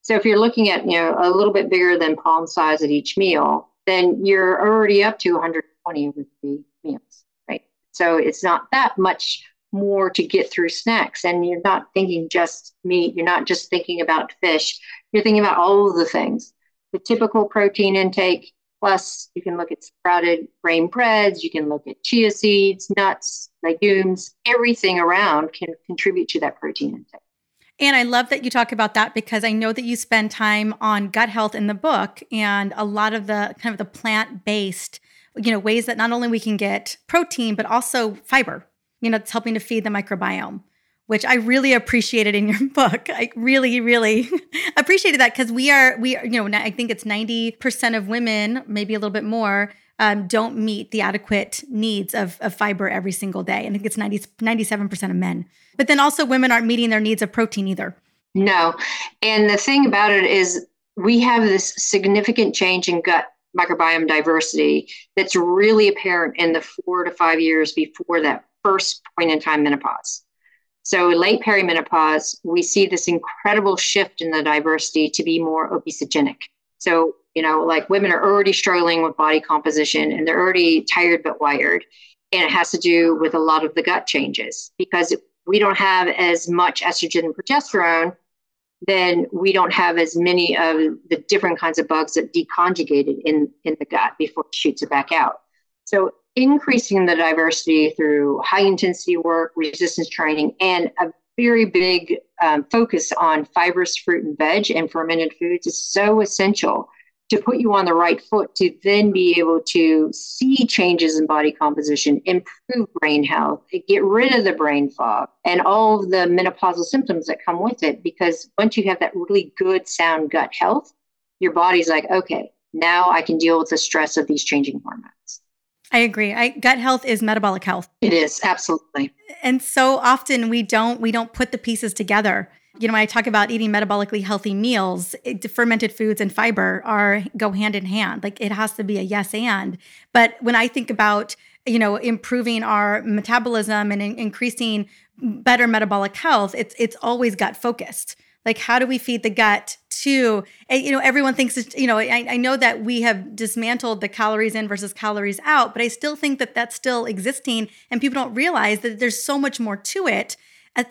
So if you're looking at, you know, a little bit bigger than palm size at each meal, then you're already up to 120 over three meals, right? So it's not that much more to get through snacks. And you're not thinking just meat, you're not just thinking about fish, you're thinking about all of the things. The typical protein intake, plus you can look at sprouted grain breads, you can look at chia seeds, nuts, legumes, everything around can contribute to that protein intake. And I love that you talk about that because I know that you spend time on gut health in the book and a lot of the kind of the plant-based you know, ways that not only we can get protein, but also fiber. You know, it's helping to feed the microbiome, which I really appreciated in your book. I really, really appreciated that because we are, we are, you know, I think it's 90% of women, maybe a little bit more, um, don't meet the adequate needs of, of fiber every single day. I think it's 90, 97% of men. But then also women aren't meeting their needs of protein either. No. And the thing about it is we have this significant change in gut microbiome diversity that's really apparent in the four to five years before that first point in time menopause. So, late perimenopause, we see this incredible shift in the diversity to be more obesogenic. So, you know, like women are already struggling with body composition and they're already tired but wired. And it has to do with a lot of the gut changes because we don't have as much estrogen and progesterone then we don't have as many of the different kinds of bugs that deconjugated in, in the gut before it shoots it back out. So increasing the diversity through high intensity work, resistance training, and a very big um, focus on fibrous fruit and veg and fermented foods is so essential to put you on the right foot to then be able to see changes in body composition, improve brain health, get rid of the brain fog, and all of the menopausal symptoms that come with it. Because once you have that really good, sound gut health, your body's like, okay, now I can deal with the stress of these changing hormones. I agree. I, gut health is metabolic health. It is absolutely. And so often we don't we don't put the pieces together you know, when I talk about eating metabolically healthy meals, it, fermented foods and fiber are go hand in hand. Like it has to be a yes and. But when I think about you know improving our metabolism and in, increasing better metabolic health, it's it's always gut focused. Like how do we feed the gut to eh, you know everyone thinks it's, you know I, I know that we have dismantled the calories in versus calories out, but I still think that that's still existing, and people don't realize that there's so much more to it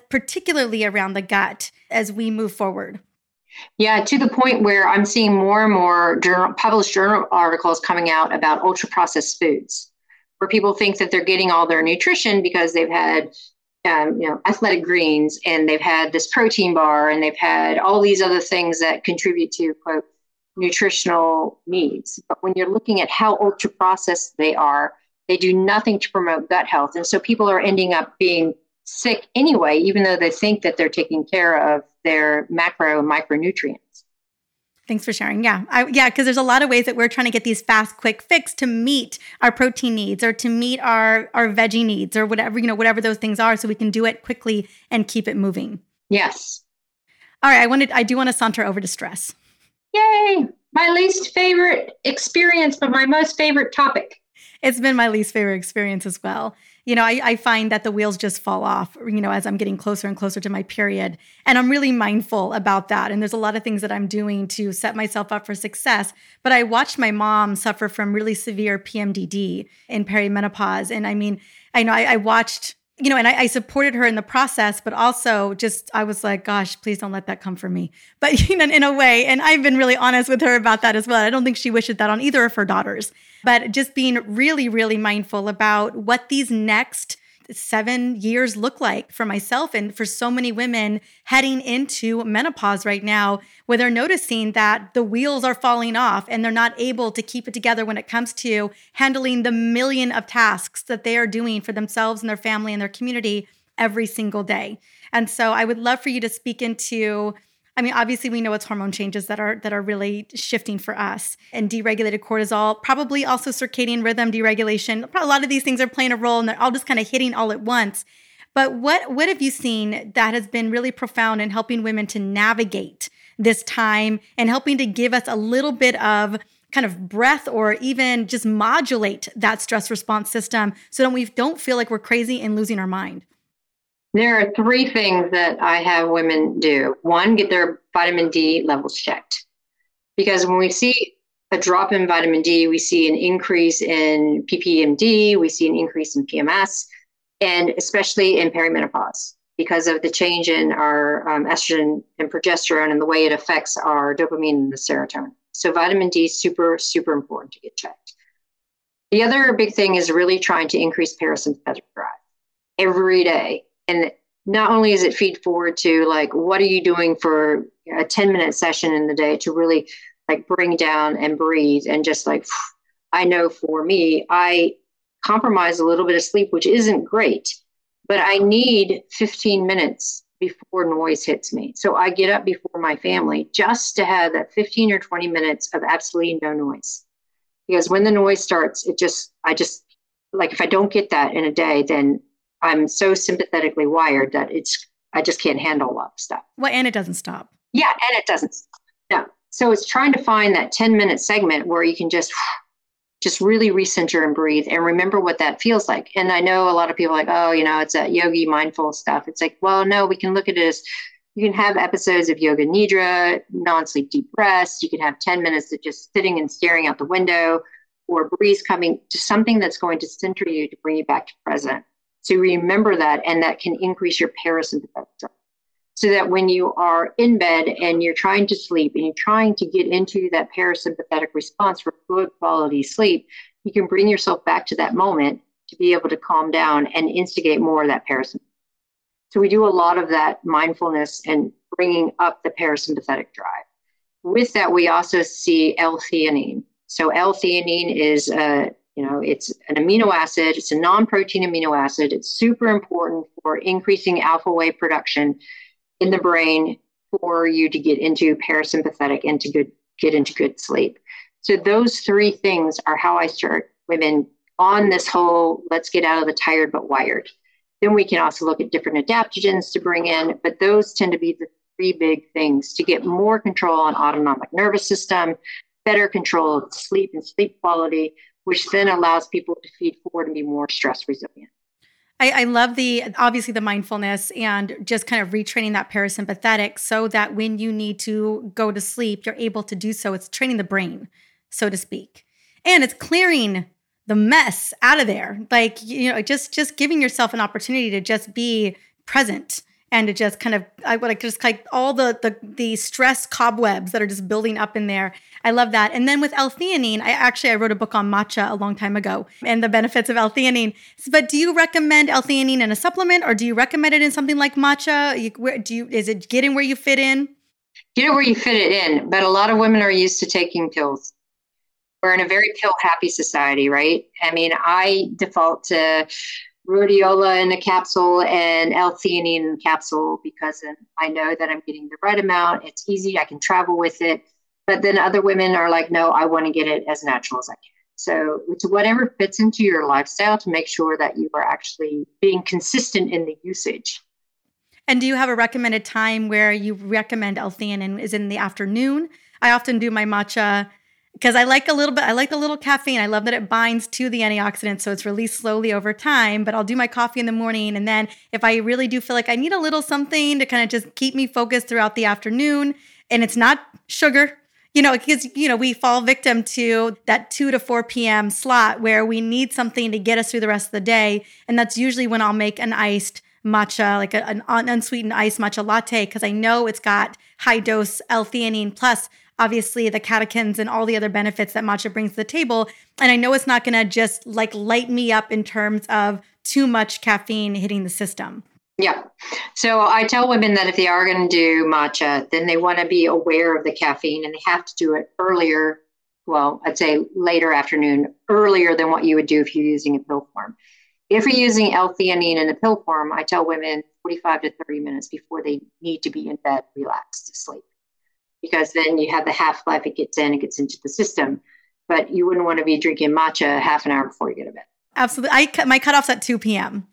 particularly around the gut as we move forward? Yeah, to the point where I'm seeing more and more journal, published journal articles coming out about ultra processed foods, where people think that they're getting all their nutrition because they've had, um, you know, athletic greens and they've had this protein bar and they've had all these other things that contribute to quote nutritional needs. But when you're looking at how ultra processed they are, they do nothing to promote gut health, and so people are ending up being sick anyway, even though they think that they're taking care of their macro and micronutrients. Thanks for sharing. Yeah. I, yeah. Because there's a lot of ways that we're trying to get these fast, quick fix to meet our protein needs or to meet our, our veggie needs or whatever, you know, whatever those things are. So we can do it quickly and keep it moving. Yes. All right. I wanted, I do want to saunter over to stress. Yay. My least favorite experience, but my most favorite topic. It's been my least favorite experience as well you know, I, I, find that the wheels just fall off, you know, as I'm getting closer and closer to my period. And I'm really mindful about that. And there's a lot of things that I'm doing to set myself up for success. But I watched my mom suffer from really severe PMDD in perimenopause. And I mean, I know I, I watched you know, and I, I, supported her in the process, but also just I was like, gosh, please don't let that come from me. But you know, in a way, and I've been really honest with her about that as well. I don't think she wishes that on either of her daughters, but just being really, really mindful about what these next seven years look like for myself and for so many women heading into menopause right now, where they're noticing that the wheels are falling off and they're not able to keep it together when it comes to handling the million of tasks that they are doing for themselves and their family and their community every single day. And so I would love for you to speak into I mean, obviously we know it's hormone changes that are that are really shifting for us. And deregulated cortisol, probably also circadian rhythm deregulation. A lot of these things are playing a role and they're all just kind of hitting all at once. But what what have you seen that has been really profound in helping women to navigate this time and helping to give us a little bit of kind of breath or even just modulate that stress response system so that we don't feel like we're crazy and losing our mind? There are three things that I have women do. One, get their vitamin D levels checked. Because when we see a drop in vitamin D, we see an increase in PMDD, we see an increase in PMS, and especially in perimenopause because of the change in our um, estrogen and progesterone and the way it affects our dopamine and the serotonin. So, vitamin D is super, super important to get checked. The other big thing is really trying to increase parasympathetic drive every day and not only is it feed forward to like what are you doing for a 10 minute session in the day to really like bring down and breathe and just like i know for me i compromise a little bit of sleep which isn't great but i need 15 minutes before noise hits me. So i get up before my family just to have that 15 or 20 minutes of absolutely no noise. Because when the noise starts it just i just like if i don't get that in a day then I'm so sympathetically wired that it's I just can't handle a lot of stuff. Well, and it doesn't stop. Yeah, and it doesn't. No. So it's trying to find that 10 minute segment where you can just just really recenter and breathe and remember what that feels like. And I know a lot of people like, oh, you know, it's that yogi mindful stuff. It's like, well, no, we can look at it as you can have episodes of yoga nidra, non-sleep deep rest. You can have 10 minutes of just sitting and staring out the window or breeze coming to something that's going to center you to bring you back to present. So remember that, and that can increase your parasympathetic. So that when you are in bed and you're trying to sleep and you're trying to get into that parasympathetic response for good quality sleep, you can bring yourself back to that moment to be able to calm down and instigate more of that parasympathetic. So we do a lot of that mindfulness and bringing up the parasympathetic drive. With that, we also see L-theanine. So L-theanine is a you know, it's an amino acid, it's a non protein amino acid. It's super important for increasing alpha wave production in the brain for you to get into parasympathetic and to good, get into good sleep. So, those three things are how I start women on this whole let's get out of the tired but wired. Then we can also look at different adaptogens to bring in, but those tend to be the three big things to get more control on autonomic nervous system, better control of sleep and sleep quality, which then allows people to feed forward and be more stress resilient. I, I, love the obviously the mindfulness and just kind of retraining that parasympathetic so that when you need to go to sleep, you're able to do so. It's training the brain, so to speak. And it's clearing the mess out of there. Like, you know, just just giving yourself an opportunity to just be present and to just kind of I would like just like all the the the stress cobwebs that are just building up in there. I love that. And then with L-theanine, I actually I wrote a book on matcha a long time ago and the benefits of L-theanine. But do you recommend L-theanine in a supplement, or do you recommend it in something like matcha? You, where, do you is it getting where you fit in? Get it where you fit it in. But a lot of women are used to taking pills. We're in a very pill happy society, right? I mean, I default to rhodiola in a capsule and L-theanine in a capsule because um, I know that I'm getting the right amount. It's easy. I can travel with it. But then other women are like, no, I want to get it as natural as I can. So it's whatever fits into your lifestyle to make sure that you are actually being consistent in the usage. And do you have a recommended time where you recommend L-theanine is in the afternoon? I often do my matcha because I like a little bit, I like the little caffeine. I love that it binds to the antioxidants. So it's released slowly over time. But I'll do my coffee in the morning. And then if I really do feel like I need a little something to kind of just keep me focused throughout the afternoon, and it's not sugar, you know, because, you know, we fall victim to that 2 to 4 p.m. slot where we need something to get us through the rest of the day. And that's usually when I'll make an iced matcha, like a, an unsweetened iced matcha latte, because I know it's got high dose L-theanine plus obviously the catechins and all the other benefits that matcha brings to the table. And I know it's not going to just like light me up in terms of too much caffeine hitting the system. Yeah. So I tell women that if they are going to do matcha, then they want to be aware of the caffeine and they have to do it earlier. Well, I'd say later afternoon, earlier than what you would do if you're using a pill form. If you're using L-theanine in a pill form, I tell women 45 to 30 minutes before they need to be in bed, relaxed to sleep because then you have the half life, it gets in, it gets into the system. But you wouldn't want to be drinking matcha half an hour before you go to bed. Absolutely. I cut my cutoff's at 2 p.m.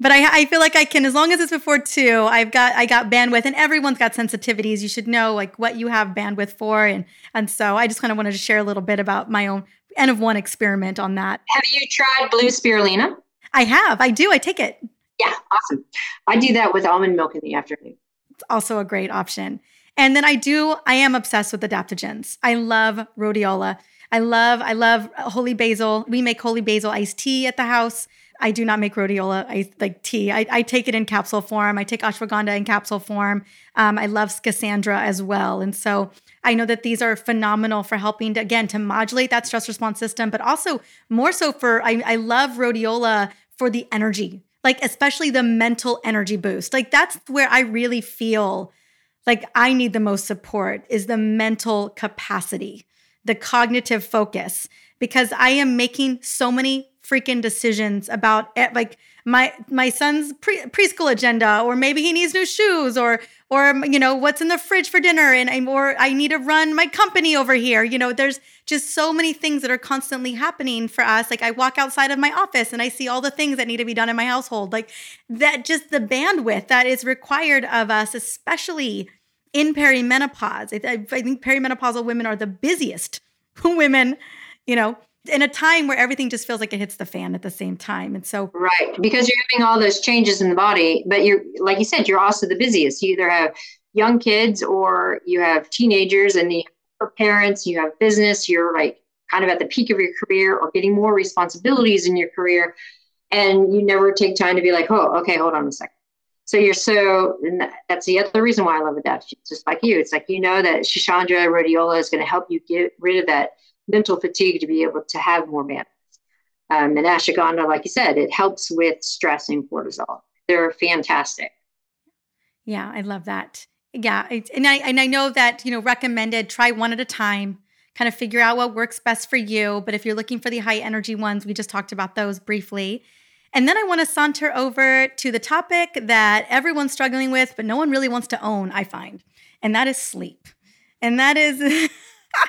But I, I feel like I can, as long as it's before two, I've got I got bandwidth, and everyone's got sensitivities. You should know like what you have bandwidth for, and and so I just kind of wanted to share a little bit about my own N of one experiment on that. Have you tried blue spirulina? I have. I do. I take it. Yeah, awesome. I do that with almond milk in the afternoon. It's also a great option. And then I do, I am obsessed with adaptogens. I love rhodiola. I love, I love holy basil. We make holy basil iced tea at the house. I do not make rhodiola I, like tea. I, I, take it in capsule form. I take ashwagandha in capsule form. Um, I love schisandra as well. And so I know that these are phenomenal for helping to, again, to modulate that stress response system, but also more so for, I, I love rhodiola for the energy, like especially the mental energy boost. Like that's where I really feel like I need the most support is the mental capacity, the cognitive focus, because I am making so many freaking decisions about it, like my my son's pre- preschool agenda or maybe he needs new shoes or or um, you know what's in the fridge for dinner and I or I need to run my company over here. You know there's just so many things that are constantly happening for us. Like I walk outside of my office and I see all the things that need to be done in my household. Like that just the bandwidth that is required of us especially in perimenopause. I, I think perimenopausal women are the busiest women you know in a time where everything just feels like it hits the fan at the same time. And so, right, because you're having all those changes in the body, but you're, like you said, you're also the busiest. You either have young kids or you have teenagers and the parents, you have business, you're like kind of at the peak of your career or getting more responsibilities in your career. And you never take time to be like, oh, okay, hold on a second. So you're so, that's the other reason why I love adaptation, just like you. It's like, you know, that schisandra rhodiola is going to help you get rid of that mental fatigue to be able to have more bandwidth. Um, and ashwagandha, like you said, it helps with stress and cortisol. They're fantastic. Yeah, I love that. Yeah, and I and I know that you know recommended. Try one at a time. Kind of figure out what works best for you. But if you're looking for the high energy ones, we just talked about those briefly. And then I want to saunter over to the topic that everyone's struggling with, but no one really wants to own. I find, and that is sleep. And that is.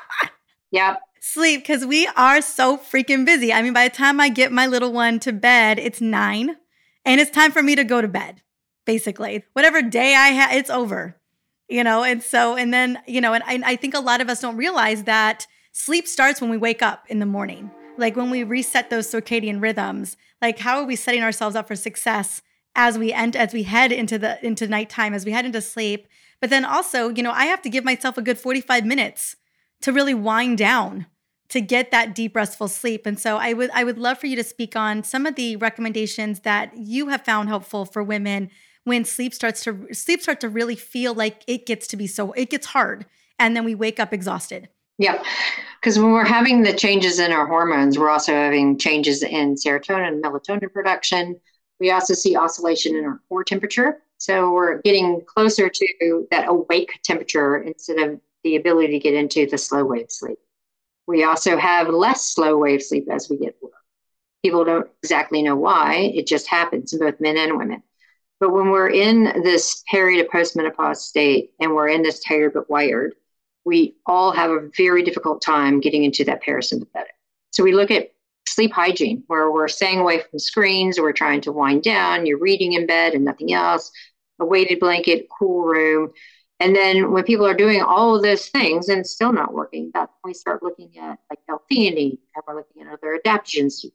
yep sleep because we are so freaking busy. I mean, by the time I get my little one to bed, it's nine and it's time for me to go to bed, basically. Whatever day I have, it's over, you know? And so, and then, you know, and I, I think a lot of us don't realize that sleep starts when we wake up in the morning. Like when we reset those circadian rhythms, like how are we setting ourselves up for success as we end, as we head into the, into nighttime, as we head into sleep? But then also, you know, I have to give myself a good 45 minutes to really wind down to get that deep restful sleep. And so I would I would love for you to speak on some of the recommendations that you have found helpful for women when sleep starts to sleep starts to really feel like it gets to be so it gets hard and then we wake up exhausted. Yeah. Because when we're having the changes in our hormones, we're also having changes in serotonin and melatonin production. We also see oscillation in our core temperature. So we're getting closer to that awake temperature instead of the ability to get into the slow wave sleep. We also have less slow wave sleep as we get older. People don't exactly know why. It just happens in both men and women. But when we're in this peri to postmenopause state and we're in this tired but wired, we all have a very difficult time getting into that parasympathetic. So we look at sleep hygiene, where we're staying away from screens, we're trying to wind down, you're reading in bed and nothing else, a weighted blanket, cool room. And then when people are doing all of those things and still not working, that's when we start looking at like L-theanine and we're looking at other adaptogens.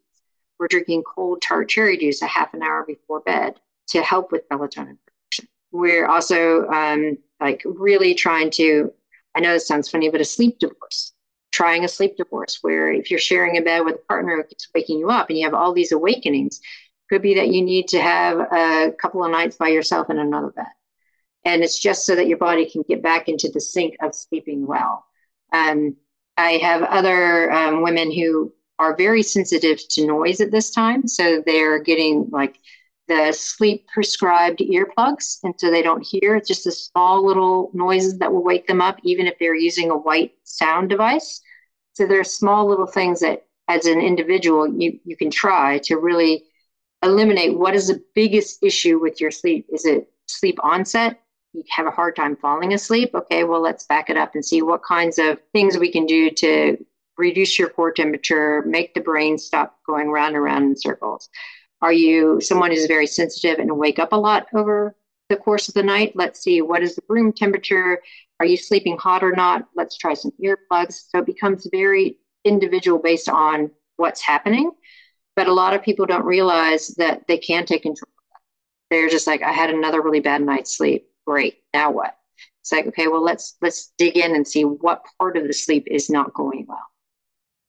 We're drinking cold tart cherry juice a half an hour before bed to help with melatonin production. We're also um, like really trying to, I know it sounds funny, but a sleep divorce. Trying a sleep divorce where if you're sharing a bed with a partner who keeps waking you up and you have all these awakenings, could be that you need to have a couple of nights by yourself in another bed and it's just so that your body can get back into the sync of sleeping well. Um, I have other um, women who are very sensitive to noise at this time, so they're getting like the sleep prescribed earplugs, and so they don't hear. It's just the small little noises that will wake them up, even if they're using a white sound device. So there are small little things that, as an individual, you you can try to really eliminate what is the biggest issue with your sleep. Is it sleep onset? You have a hard time falling asleep, okay, well, let's back it up and see what kinds of things we can do to reduce your core temperature, make the brain stop going round and round in circles. Are you someone who's very sensitive and wake up a lot over the course of the night? Let's see what is the room temperature. Are you sleeping hot or not? Let's try some earplugs. So it becomes very individual based on what's happening. But a lot of people don't realize that they can take control. They're just like, I had another really bad night's sleep great. Now what? It's like okay well let's let's dig in and see what part of the sleep is not going well.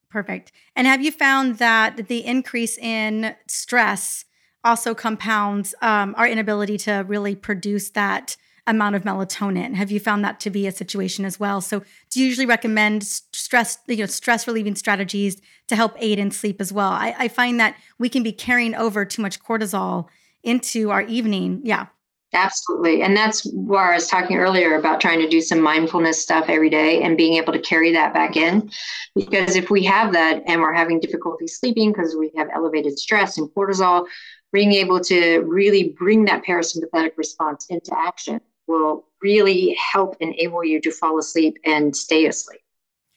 Perfect. And have you found that the increase in stress also compounds um, our inability to really produce that amount of melatonin? Have you found that to be a situation as well? So do you usually recommend stress you know stress relieving strategies to help aid in sleep as well? I, I find that we can be carrying over too much cortisol into our evening. Yeah Absolutely. And that's where I was talking earlier about trying to do some mindfulness stuff every day and being able to carry that back in. Because if we have that and we're having difficulty sleeping because we have elevated stress and cortisol, being able to really bring that parasympathetic response into action will really help enable you to fall asleep and stay asleep.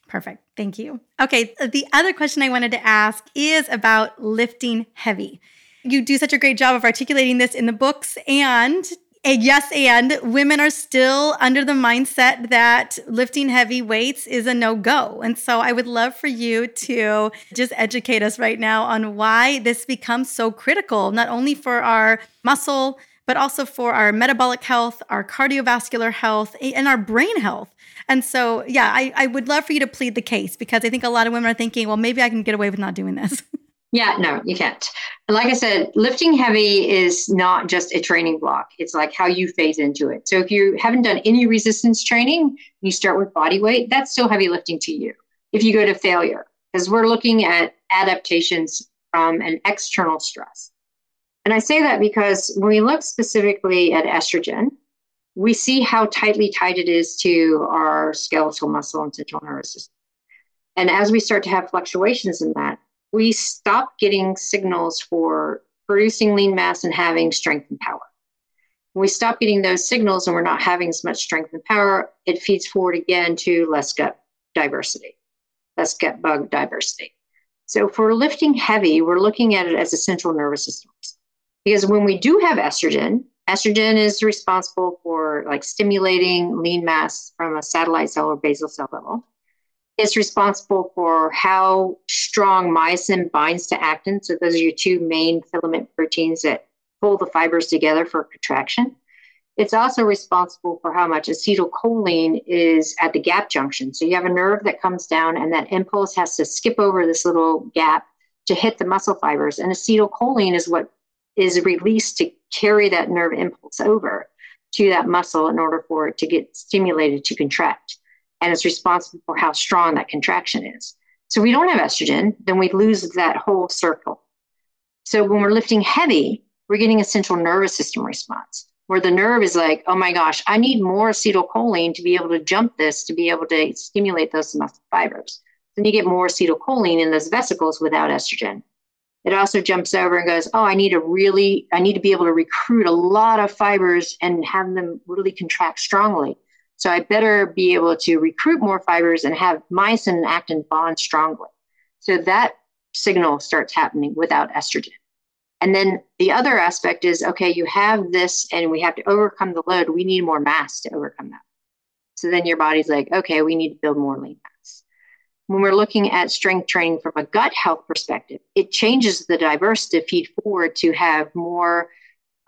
Perfect. Thank you. Okay. The other question I wanted to ask is about lifting heavy you do such a great job of articulating this in the books and yes, and women are still under the mindset that lifting heavy weights is a no go. And so I would love for you to just educate us right now on why this becomes so critical, not only for our muscle, but also for our metabolic health, our cardiovascular health, and our brain health. And so, yeah, I, I would love for you to plead the case because I think a lot of women are thinking, well, maybe I can get away with not doing this. Yeah, no, you can't. Like I said, lifting heavy is not just a training block. It's like how you phase into it. So if you haven't done any resistance training, you start with body weight, that's still heavy lifting to you. If you go to failure, because we're looking at adaptations from an external stress. And I say that because when we look specifically at estrogen, we see how tightly tied it is to our skeletal muscle and central nervous system. And as we start to have fluctuations in that, we stop getting signals for producing lean mass and having strength and power. When we stop getting those signals and we're not having as much strength and power, it feeds forward again to less gut diversity, less gut bug diversity. So we're lifting heavy, we're looking at it as a central nervous system. Because when we do have estrogen, estrogen is responsible for like stimulating lean mass from a satellite cell or basal cell level is responsible for how strong myosin binds to actin. So those are your two main filament proteins that pull the fibers together for contraction. It's also responsible for how much acetylcholine is at the gap junction. So you have a nerve that comes down, and that impulse has to skip over this little gap to hit the muscle fibers. And acetylcholine is what is released to carry that nerve impulse over to that muscle in order for it to get stimulated to contract and it's responsible for how strong that contraction is. So we don't have estrogen, then we lose that whole circle. So when we're lifting heavy, we're getting a central nervous system response where the nerve is like, oh my gosh, I need more acetylcholine to be able to jump this, to be able to stimulate those muscle fibers. Then you get more acetylcholine in those vesicles without estrogen. It also jumps over and goes, oh, I need to really, I need to be able to recruit a lot of fibers and have them really contract strongly. So I better be able to recruit more fibers and have myosin and actin bond strongly. So that signal starts happening without estrogen. And then the other aspect is okay, you have this and we have to overcome the load. We need more mass to overcome that. So then your body's like, okay, we need to build more lean mass. When we're looking at strength training from a gut health perspective, it changes the diverse feed forward to have more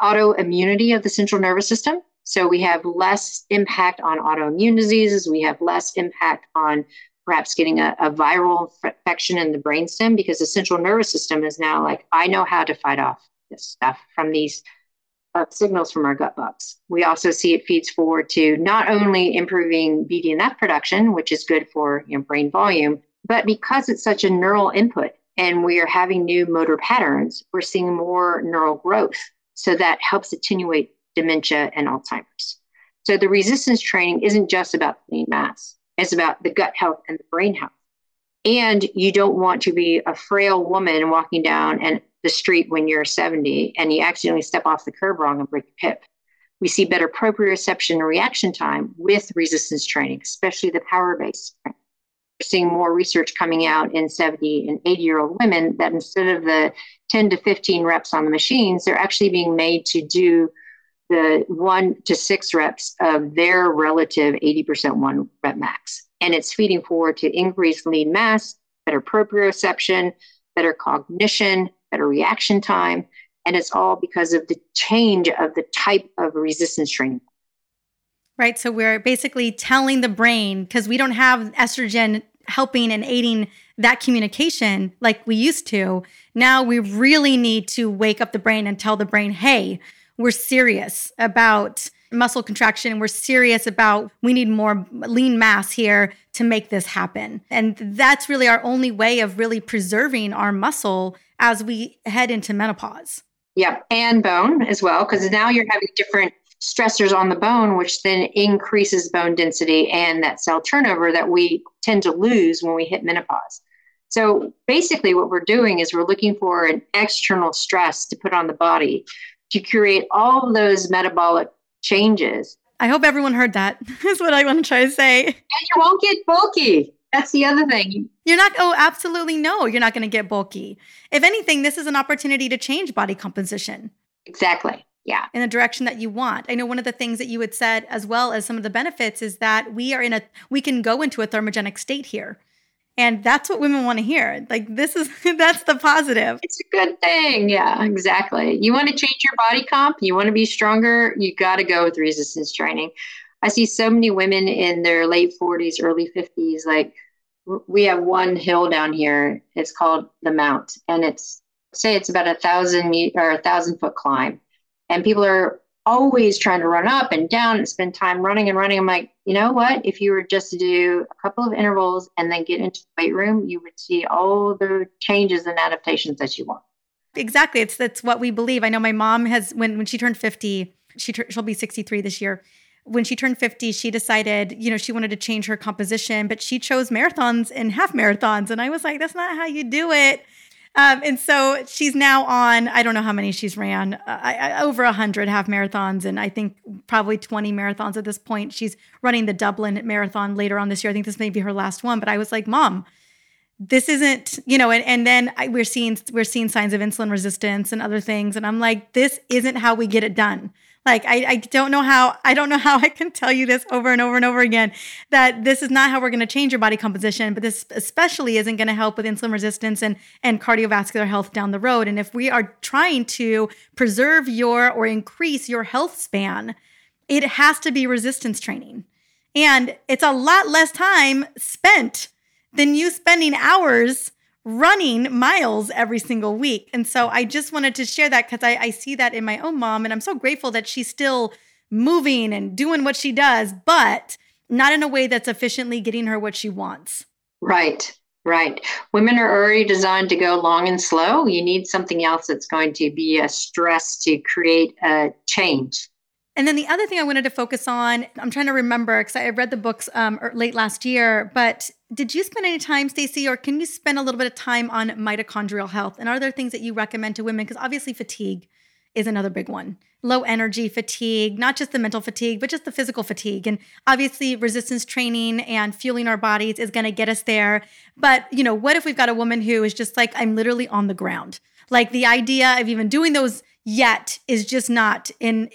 autoimmunity of the central nervous system. So we have less impact on autoimmune diseases. We have less impact on perhaps getting a, a viral infection in the brainstem because the central nervous system is now like, I know how to fight off this stuff from these uh, signals from our gut bugs. We also see it feeds forward to not only improving BDNF production, which is good for you know, brain volume, but because it's such a neural input and we are having new motor patterns, we're seeing more neural growth. So that helps attenuate dementia and Alzheimer's. So the resistance training isn't just about lean mass, it's about the gut health and the brain health. And you don't want to be a frail woman walking down and the street when you're 70 and you accidentally step off the curb wrong and break your hip. We see better proprioception and reaction time with resistance training, especially the power based. Training. We're seeing more research coming out in 70 and 80 year old women that instead of the 10 to 15 reps on the machines, they're actually being made to do the one to six reps of their relative 80% one rep max. And it's feeding forward to increased lean mass, better proprioception, better cognition, better reaction time. And it's all because of the change of the type of resistance training. Right. So we're basically telling the brain because we don't have estrogen helping and aiding that communication like we used to. Now we really need to wake up the brain and tell the brain, hey, we're serious about muscle contraction. We're serious about we need more lean mass here to make this happen. And that's really our only way of really preserving our muscle as we head into menopause. Yep. And bone as well, because now you're having different stressors on the bone, which then increases bone density and that cell turnover that we tend to lose when we hit menopause. So basically, what we're doing is we're looking for an external stress to put on the body to create all those metabolic changes. I hope everyone heard that. Is what I want to try to say. And you won't get bulky. That's the other thing. You're not, oh, absolutely no, you're not going to get bulky. If anything, this is an opportunity to change body composition. Exactly. Yeah. In the direction that you want. I know one of the things that you had said, as well as some of the benefits, is that we are in a, we can go into a thermogenic state here. And that's what women want to hear. Like, this is, that's the positive. It's a good thing. Yeah, exactly. You want to change your body comp, you want to be stronger, you got to go with resistance training. I see so many women in their late 40s, early 50s. Like, we have one hill down here. It's called the Mount, and it's say it's about a thousand meter or a thousand foot climb, and people are always trying to run up and down and spend time running and running. I'm like, you know what? If you were just to do a couple of intervals and then get into the weight room, you would see all the changes and adaptations that you want. Exactly. It's that's what we believe. I know my mom has when when she turned 50, she she'll be 63 this year. When she turned 50, she decided, you know, she wanted to change her composition, but she chose marathons and half marathons. And I was like, that's not how you do it. Um, and so she's now on, I don't know how many she's ran, uh, I, over 100 half marathons, and I think probably 20 marathons at this point. She's running the Dublin Marathon later on this year. I think this may be her last one. But I was like, Mom, this isn't, you know, and, and then I, we're seeing we're seeing signs of insulin resistance and other things. And I'm like, this isn't how we get it done. Like I, I don't know how I don't know how I can tell you this over and over and over again that this is not how we're going to change your body composition, but this especially isn't going to help with insulin resistance and and cardiovascular health down the road. And if we are trying to preserve your or increase your health span, it has to be resistance training. And it's a lot less time spent than you spending hours running miles every single week. And so I just wanted to share that because I, I, see that in my own mom. And I'm so grateful that she's still moving and doing what she does, but not in a way that's efficiently getting her what she wants. Right. Right. Women are already designed to go long and slow. You need something else that's going to be a stress to create a change. And then the other thing I wanted to focus on, I'm trying to remember because I read the books um, er, late last year, but did you spend any time, Stacy, or can you spend a little bit of time on mitochondrial health? And are there things that you recommend to women? Because obviously, fatigue is another big one low energy fatigue, not just the mental fatigue, but just the physical fatigue. And obviously, resistance training and fueling our bodies is going to get us there. But, you know, what if we've got a woman who is just like, I'm literally on the ground? Like the idea of even doing those yet is just not in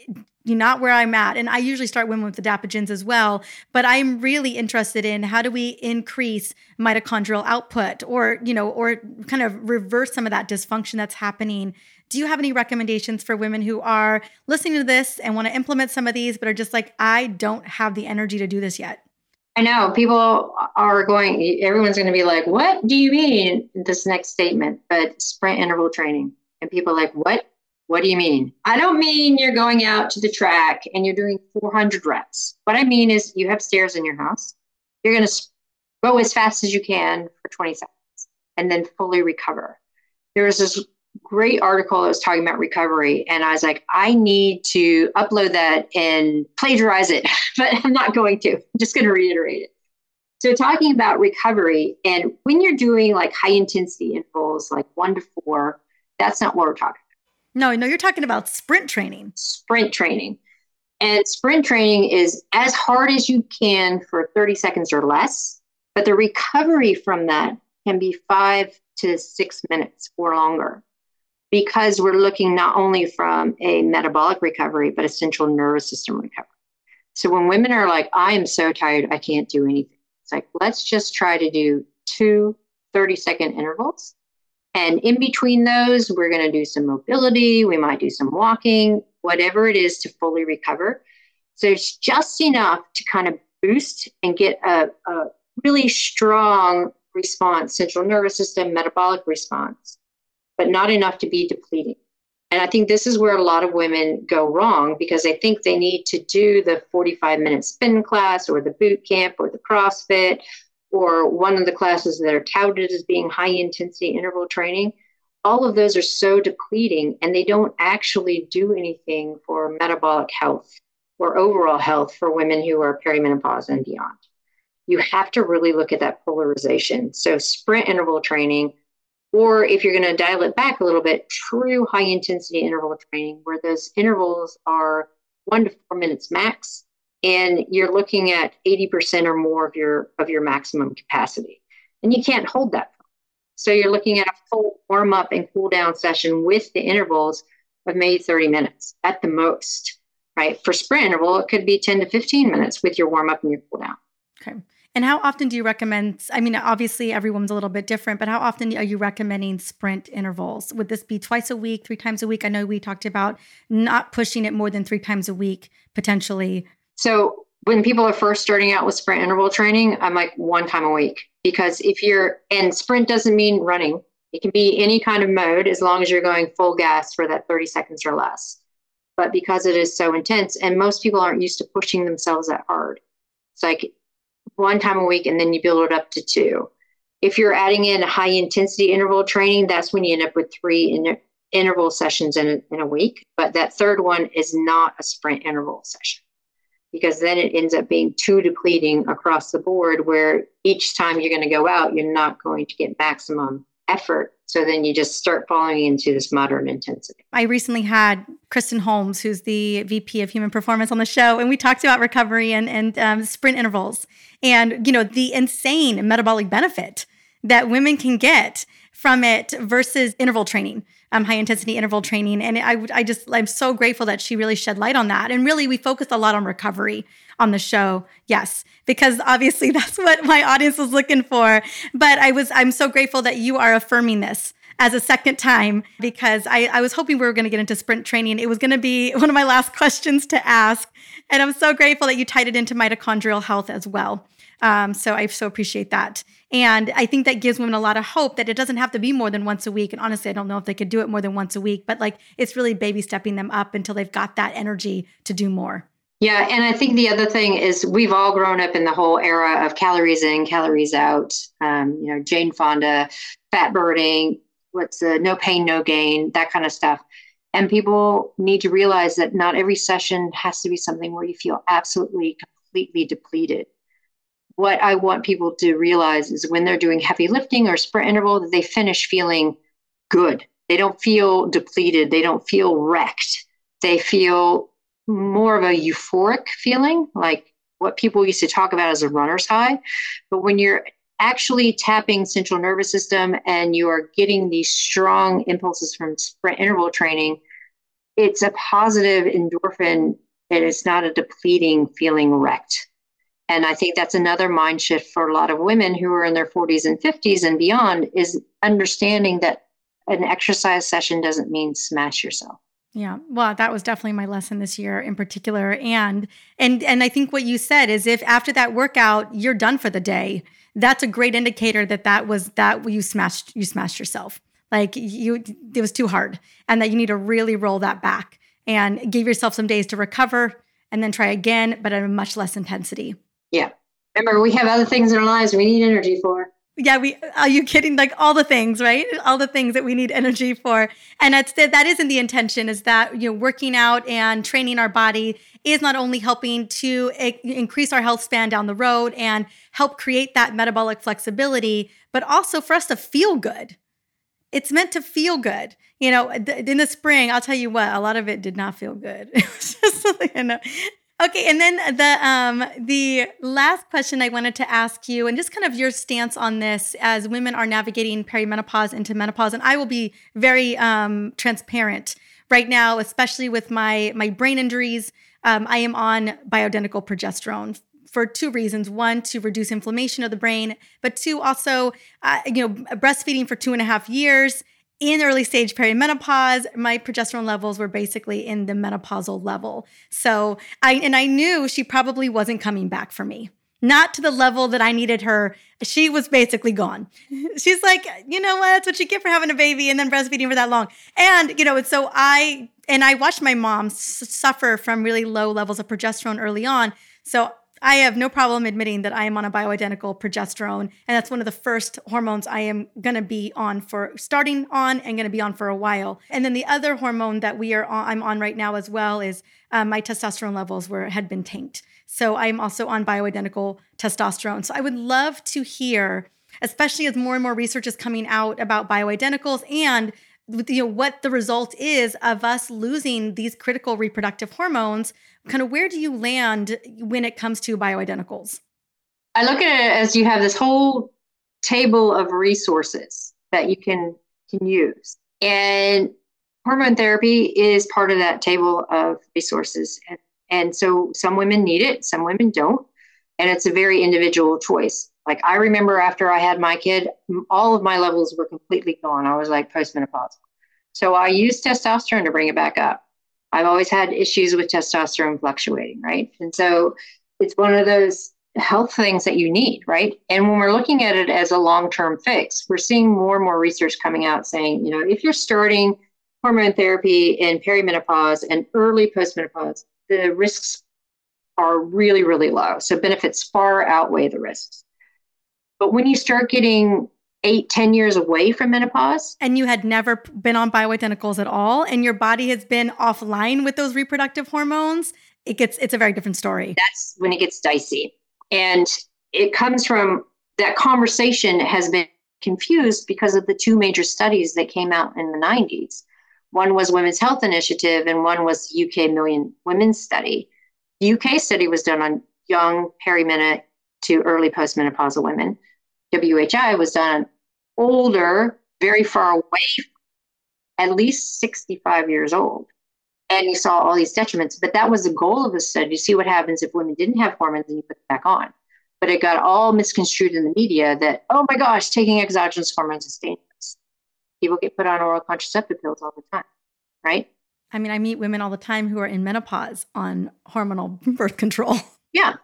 not where I'm at. And I usually start women with adaptogens as well. But I'm really interested in how do we increase mitochondrial output or, you know, or kind of reverse some of that dysfunction that's happening. Do you have any recommendations for women who are listening to this and want to implement some of these, but are just like, I don't have the energy to do this yet? I know people are going, everyone's going to be like, what do you mean this next statement? But sprint interval training. And people like, what? What do you mean? I don't mean you're going out to the track and you're doing 400 reps. What I mean is you have stairs in your house. You're going to go as fast as you can for 20 seconds and then fully recover. There was this great article that was talking about recovery, and I was like, I need to upload that and plagiarize it, but I'm not going to. I'm just going to reiterate it. So, talking about recovery, and when you're doing like high intensity intervals, like one to four, that's not what we're talking no, no, you're talking about sprint training. Sprint training. And sprint training is as hard as you can for 30 seconds or less, but the recovery from that can be five to six minutes or longer because we're looking not only from a metabolic recovery, but a central nervous system recovery. So when women are like, I am so tired, I can't do anything, it's like, let's just try to do two 30 second intervals and in between those, we're going to do some mobility. We might do some walking, whatever it is to fully recover. So it's just enough to kind of boost and get a, a really strong response, central nervous system, metabolic response, but not enough to be depleting. And I think this is where a lot of women go wrong because they think they need to do the 45 minute spin class or the boot camp or the CrossFit or one of the classes that are touted as being high intensity interval training, all of those are so depleting and they don't actually do anything for metabolic health or overall health for women who are perimenopause and beyond. You have to really look at that polarization. So, sprint interval training, or if you're going to dial it back a little bit, true high intensity interval training, where those intervals are one to four minutes max and you're looking at 80% or more of your of your maximum capacity. And you can't hold that. So you're looking at a full warm up and cool down session with the intervals of maybe 30 minutes at the most right? For sprint interval it could be 10 to 15 minutes with your warm up and your cool down okay. And how often do you recommend i mean obviously everyone's a little bit different but how often are you recommending sprint intervals? Would this be twice a week three times a week? I know we talked about not pushing it more than three times a week potentially so when people are first starting out with sprint interval training, I'm like one time a week because if you're, and sprint doesn't mean running, it can be any kind of mode as long as you're going full gas for that 30 seconds or less. But because it is so intense, and most people aren't used to pushing themselves that hard, it's like one time a week and then you build it up to two. If you're adding in high intensity interval training, that's when you end up with three in, interval sessions in in a week. But that third one is not a sprint interval session because then it ends up being too depleting across the board where each time you're going to go out you're not going to get maximum effort. So then you just start falling into this moderate intensity. I recently had kristen holmes who's the vp of human performance on the show and we talked about recovery and, and um, sprint intervals and you know the insane metabolic benefit that women can get from it versus interval training, um, high intensity interval training. And I, I just, I'm so grateful that she really shed light on that. And really, we focused a lot on recovery on the show. Yes, because obviously that's what my audience was looking for. But I was, I'm so grateful that you are affirming this as a second time because I, I was hoping we were going to get into sprint training. It was going to be one of my last questions to ask. And I'm so grateful that you tied it into mitochondrial health as well. Um, so I so appreciate that. And I think that gives women a lot of hope that it doesn't have to be more than once a week. And honestly, I don't know if they could do it more than once a week, but like it's really baby stepping them up until they've got that energy to do more. Yeah, and I think the other thing is we've all grown up in the whole era of calories in, calories out. Um, you know, Jane Fonda, fat burning, what's the no pain, no gain, that kind of stuff. And people need to realize that not every session has to be something where you feel absolutely completely depleted what I want people to realize is when they're doing heavy lifting or sprint interval, that they finish feeling good. They don't feel depleted. They don't feel wrecked. They feel more of a euphoric feeling, like what people used to talk about as a runner's high. But when you're actually tapping central nervous system and you are getting these strong impulses from sprint interval training, it's a positive endorphin and it's not a depleting feeling wrecked. And I think that's another mind shift for a lot of women who are in their 40s and 50s and beyond is understanding that an exercise session doesn't mean smash yourself. Yeah. Well, that was definitely my lesson this year in particular. And and and I think what you said is if after that workout you're done for the day, that's a great indicator that that was that you smashed you smashed yourself. Like you it was too hard and that you need to really roll that back and give yourself some days to recover and then try again but at a much less intensity. Yeah. Remember, we have other things in our lives we need energy for. Yeah, we are you kidding? Like all the things, right? All the things that we need energy for. And that's that isn't the intention, is that you know, working out and training our body is not only helping to increase our health span down the road and help create that metabolic flexibility, but also for us to feel good. It's meant to feel good. You know, in the spring, I'll tell you what, a lot of it did not feel good. It was just, you know, Okay, and then the um the last question I wanted to ask you, and just kind of your stance on this as women are navigating perimenopause into menopause, and I will be very um, transparent right now, especially with my my brain injuries. Um, I am on bioidentical progesterone for two reasons: one, to reduce inflammation of the brain, but two, also, uh, you know, breastfeeding for two and a half years in early stage perimenopause, my progesterone levels were basically in the menopausal level. So I and I knew she probably wasn't coming back for me. Not to the level that I needed her. She was basically gone. She's like, you know what? That's what you get for having a baby and then breastfeeding for that long. And, you know, and so I, and I watched my mom suffer from really low levels of progesterone early on. So I have no problem admitting that I am on a bioidentical progesterone, and that's one of the first hormones I am going to be on for starting on and going to be on for a while. And then the other hormone that we are on, I'm on right now as well is um, my testosterone levels were had been tanked. So I'm also on bioidentical testosterone. So I would love to hear, especially as more and more research is coming out about bioidenticals and you know what the result is of us losing these critical reproductive hormones kind of where do you land when it comes to bioidenticals i look at it as you have this whole table of resources that you can can use and hormone therapy is part of that table of resources and, and so some women need it some women don't and it's a very individual choice like I remember after I had my kid, all of my levels were completely gone. I was like postmenopausal. So I used testosterone to bring it back up. I've always had issues with testosterone fluctuating, right? And so it's one of those health things that you need, right? And when we're looking at it as a long term fix, we're seeing more and more research coming out saying, you know, if you're starting hormone therapy in perimenopause and early postmenopause, the risks are really, really low. So benefits far outweigh the risks. But when you start getting eight, ten years away from menopause. And you had never been on bioidenticals at all, and your body has been offline with those reproductive hormones, it gets it's a very different story. That's when it gets dicey. And it comes from that conversation has been confused because of the two major studies that came out in the 90s. One was Women's Health Initiative, and one was UK Million Women's Study. The UK study was done on young perimenopause to early postmenopausal women. WHI was done older, very far away, at least 65 years old. And you saw all these detriments. But that was the goal of the study to see what happens if women didn't have hormones and you put them back on. But it got all misconstrued in the media that, oh my gosh, taking exogenous hormones is dangerous. People get put on oral contraceptive pills all the time, right? I mean, I meet women all the time who are in menopause on hormonal birth control. Yeah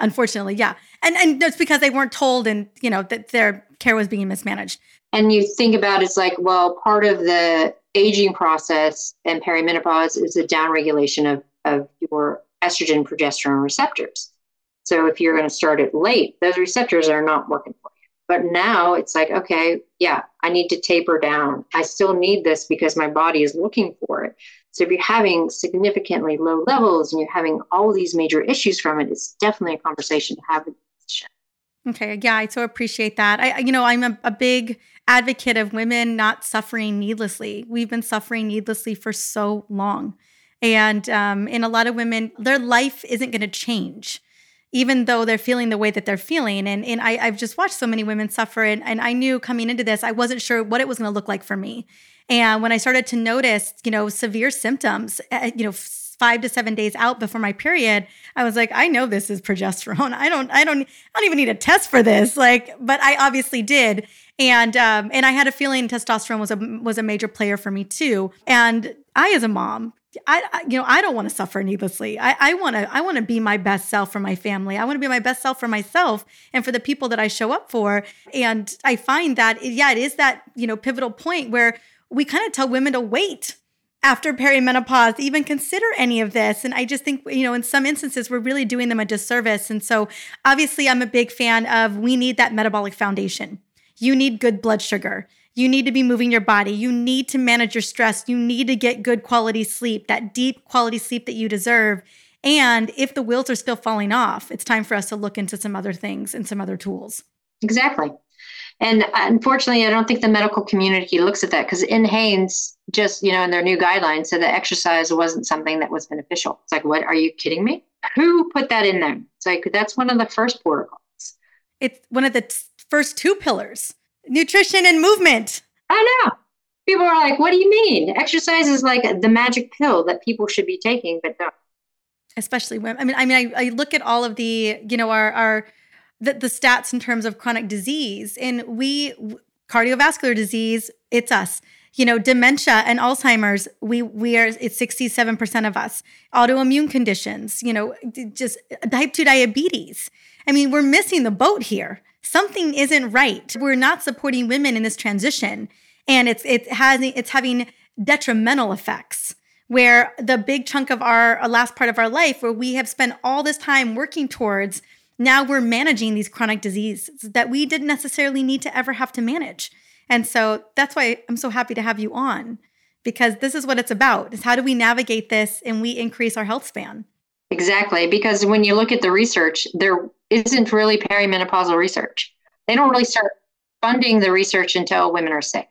unfortunately yeah. And and that's because they weren't told and you know that their care was being mismanaged. And you think about it's like well part of the aging process and perimenopause is a downregulation of of your estrogen progesterone receptors. So if you're going to start it late those receptors are not working for you. But now it's like okay yeah i need to taper down. I still need this because my body is looking for it so if you're having significantly low levels and you're having all these major issues from it, it's definitely a conversation to have with the Okay, yeah, I so appreciate that. I, you know, I'm a, a big advocate of women not suffering needlessly. We've been suffering needlessly for so long. And um, in a lot of women, their life isn't going to change even though they're feeling the way that they're feeling. And, and I, have just watched so many women suffer. And, and I knew coming into this, I wasn't sure what it was going to look like for me. And when I started to notice, you know, severe symptoms, uh, you know, five to seven days out before my period, I was like, I know this is progesterone. I don't, I don't, I don't even need a test for this. Like, but I obviously did. And um, and I had a feeling testosterone was a was a major player for me too. And I, as a mom, I, I, you know I don't want to suffer needlessly. I, I want to I want to be my best self for my family. I want to be my best self for myself and for the people that I show up for. And I find that yeah, it is that you know pivotal point where we kind of tell women to wait after perimenopause even consider any of this. And I just think you know in some instances we're really doing them a disservice. And so obviously I'm a big fan of we need that metabolic foundation. You need good blood sugar. You need to be moving your body. You need to manage your stress. You need to get good quality sleep, that deep quality sleep that you deserve. And if the wheels are still falling off, it's time for us to look into some other things and some other tools. Exactly. And unfortunately, I don't think the medical community looks at that because NHANES just, you know, in their new guidelines said that exercise wasn't something that was beneficial. It's like, what? Are you kidding me? Who put that in there? It's like, that's one of the first protocols. It's one of the t- first two pillars nutrition and movement. I know. People are like, what do you mean? Exercise is like the magic pill that people should be taking, but don't. Especially women. I mean, I mean, I, I look at all of the, you know, our our the, the stats in terms of chronic disease, and we cardiovascular disease, it's us. You know, dementia and Alzheimer's, we we are it's 67% of us. Autoimmune conditions, you know, just uh, type 2 diabetes. I mean, we're missing the boat here something isn't right. We're not supporting women in this transition. And it's it has it's having detrimental effects where the big chunk of our last part of our life where we have spent all this time working towards now we're managing these chronic diseases that we didn't necessarily need to ever have to manage. And so that's why I'm so happy to have you on because this is what it's about is how do we navigate this and we increase our health span. Exactly, because when you look at the research, there isn't really perimenopausal research. They don't really start funding the research until women are sick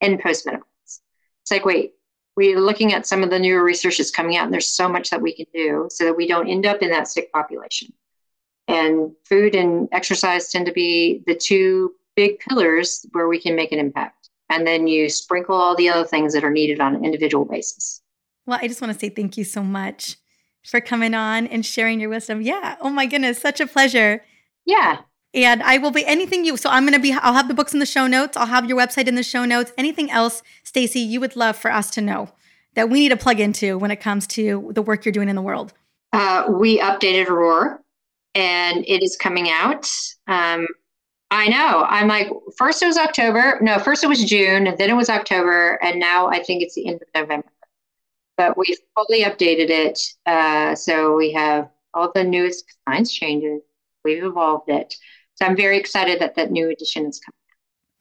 in postmenopause. It's like, wait, we're looking at some of the newer research that's coming out, and there's so much that we can do so that we don't end up in that sick population. And food and exercise tend to be the two big pillars where we can make an impact. And then you sprinkle all the other things that are needed on an individual basis. Well, I just want to say thank you so much for coming on and sharing your wisdom. Yeah. Oh my goodness, such a pleasure. Yeah. And I will be anything you. So I'm going to be. I'll have the books in the show notes. I'll have your website in the show notes. Anything else, Stacy, you would love for us to know that we need to plug into when it comes to the work you're doing in the world. Uh, we updated ROAR, and it is coming out. Um, I know. I'm like, first it was October. No, first it was June, and then it was October, and now I think it's the end of November but we've fully updated it. Uh, so we have all the newest science changes. We've evolved it. So I'm very excited that that new edition is coming.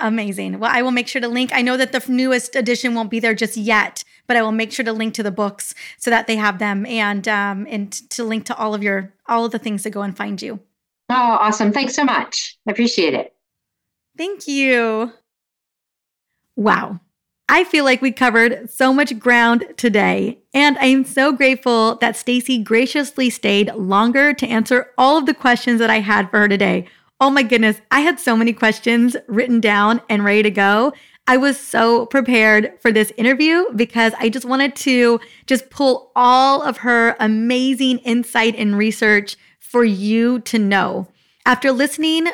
Amazing. Well, I will make sure to link. I know that the newest edition won't be there just yet, but I will make sure to link to the books so that they have them and um, and to link to all of your all of the things to go and find you. Oh, awesome! Thanks so much. I appreciate it. Thank you. Wow. I feel like we covered so much ground today, and I am so grateful that Stacy graciously stayed longer to answer all of the questions that I had for her today. Oh my goodness, I had so many questions written down and ready to go. I was so prepared for this interview because I just wanted to just pull all of her amazing insight and research for you to know. After listening,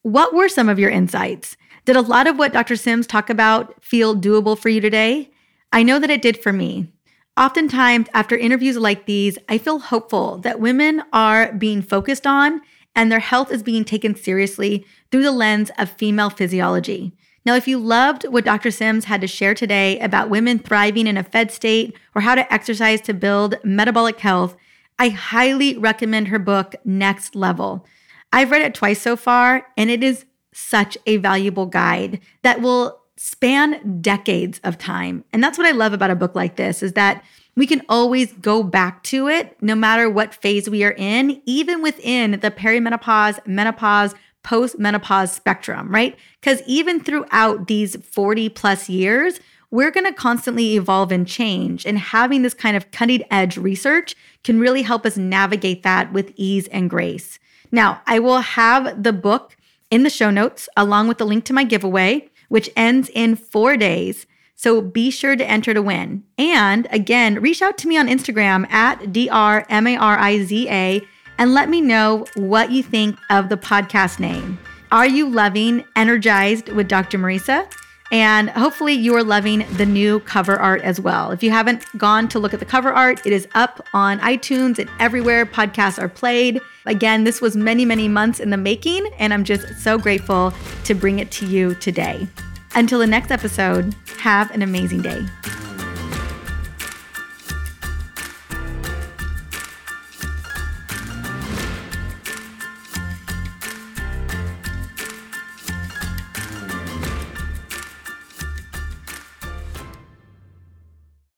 what were some of your insights? Did a lot of what Dr. Sims talk about feel doable for you today? I know that it did for me. Oftentimes, after interviews like these, I feel hopeful that women are being focused on and their health is being taken seriously through the lens of female physiology. Now, if you loved what Dr. Sims had to share today about women thriving in a fed state or how to exercise to build metabolic health, I highly recommend her book, Next Level. I've read it twice so far, and it is such a valuable guide that will span decades of time. And that's what I love about a book like this is that we can always go back to it no matter what phase we are in, even within the perimenopause, menopause, postmenopause spectrum, right? Because even throughout these 40 plus years, we're going to constantly evolve and change. And having this kind of cutting edge research can really help us navigate that with ease and grace. Now, I will have the book in the show notes along with the link to my giveaway, which ends in four days. So be sure to enter to win. And again, reach out to me on Instagram at DRMARIZA and let me know what you think of the podcast name. Are you loving Energized with Dr. Mariza? And hopefully, you are loving the new cover art as well. If you haven't gone to look at the cover art, it is up on iTunes and everywhere podcasts are played. Again, this was many, many months in the making, and I'm just so grateful to bring it to you today. Until the next episode, have an amazing day.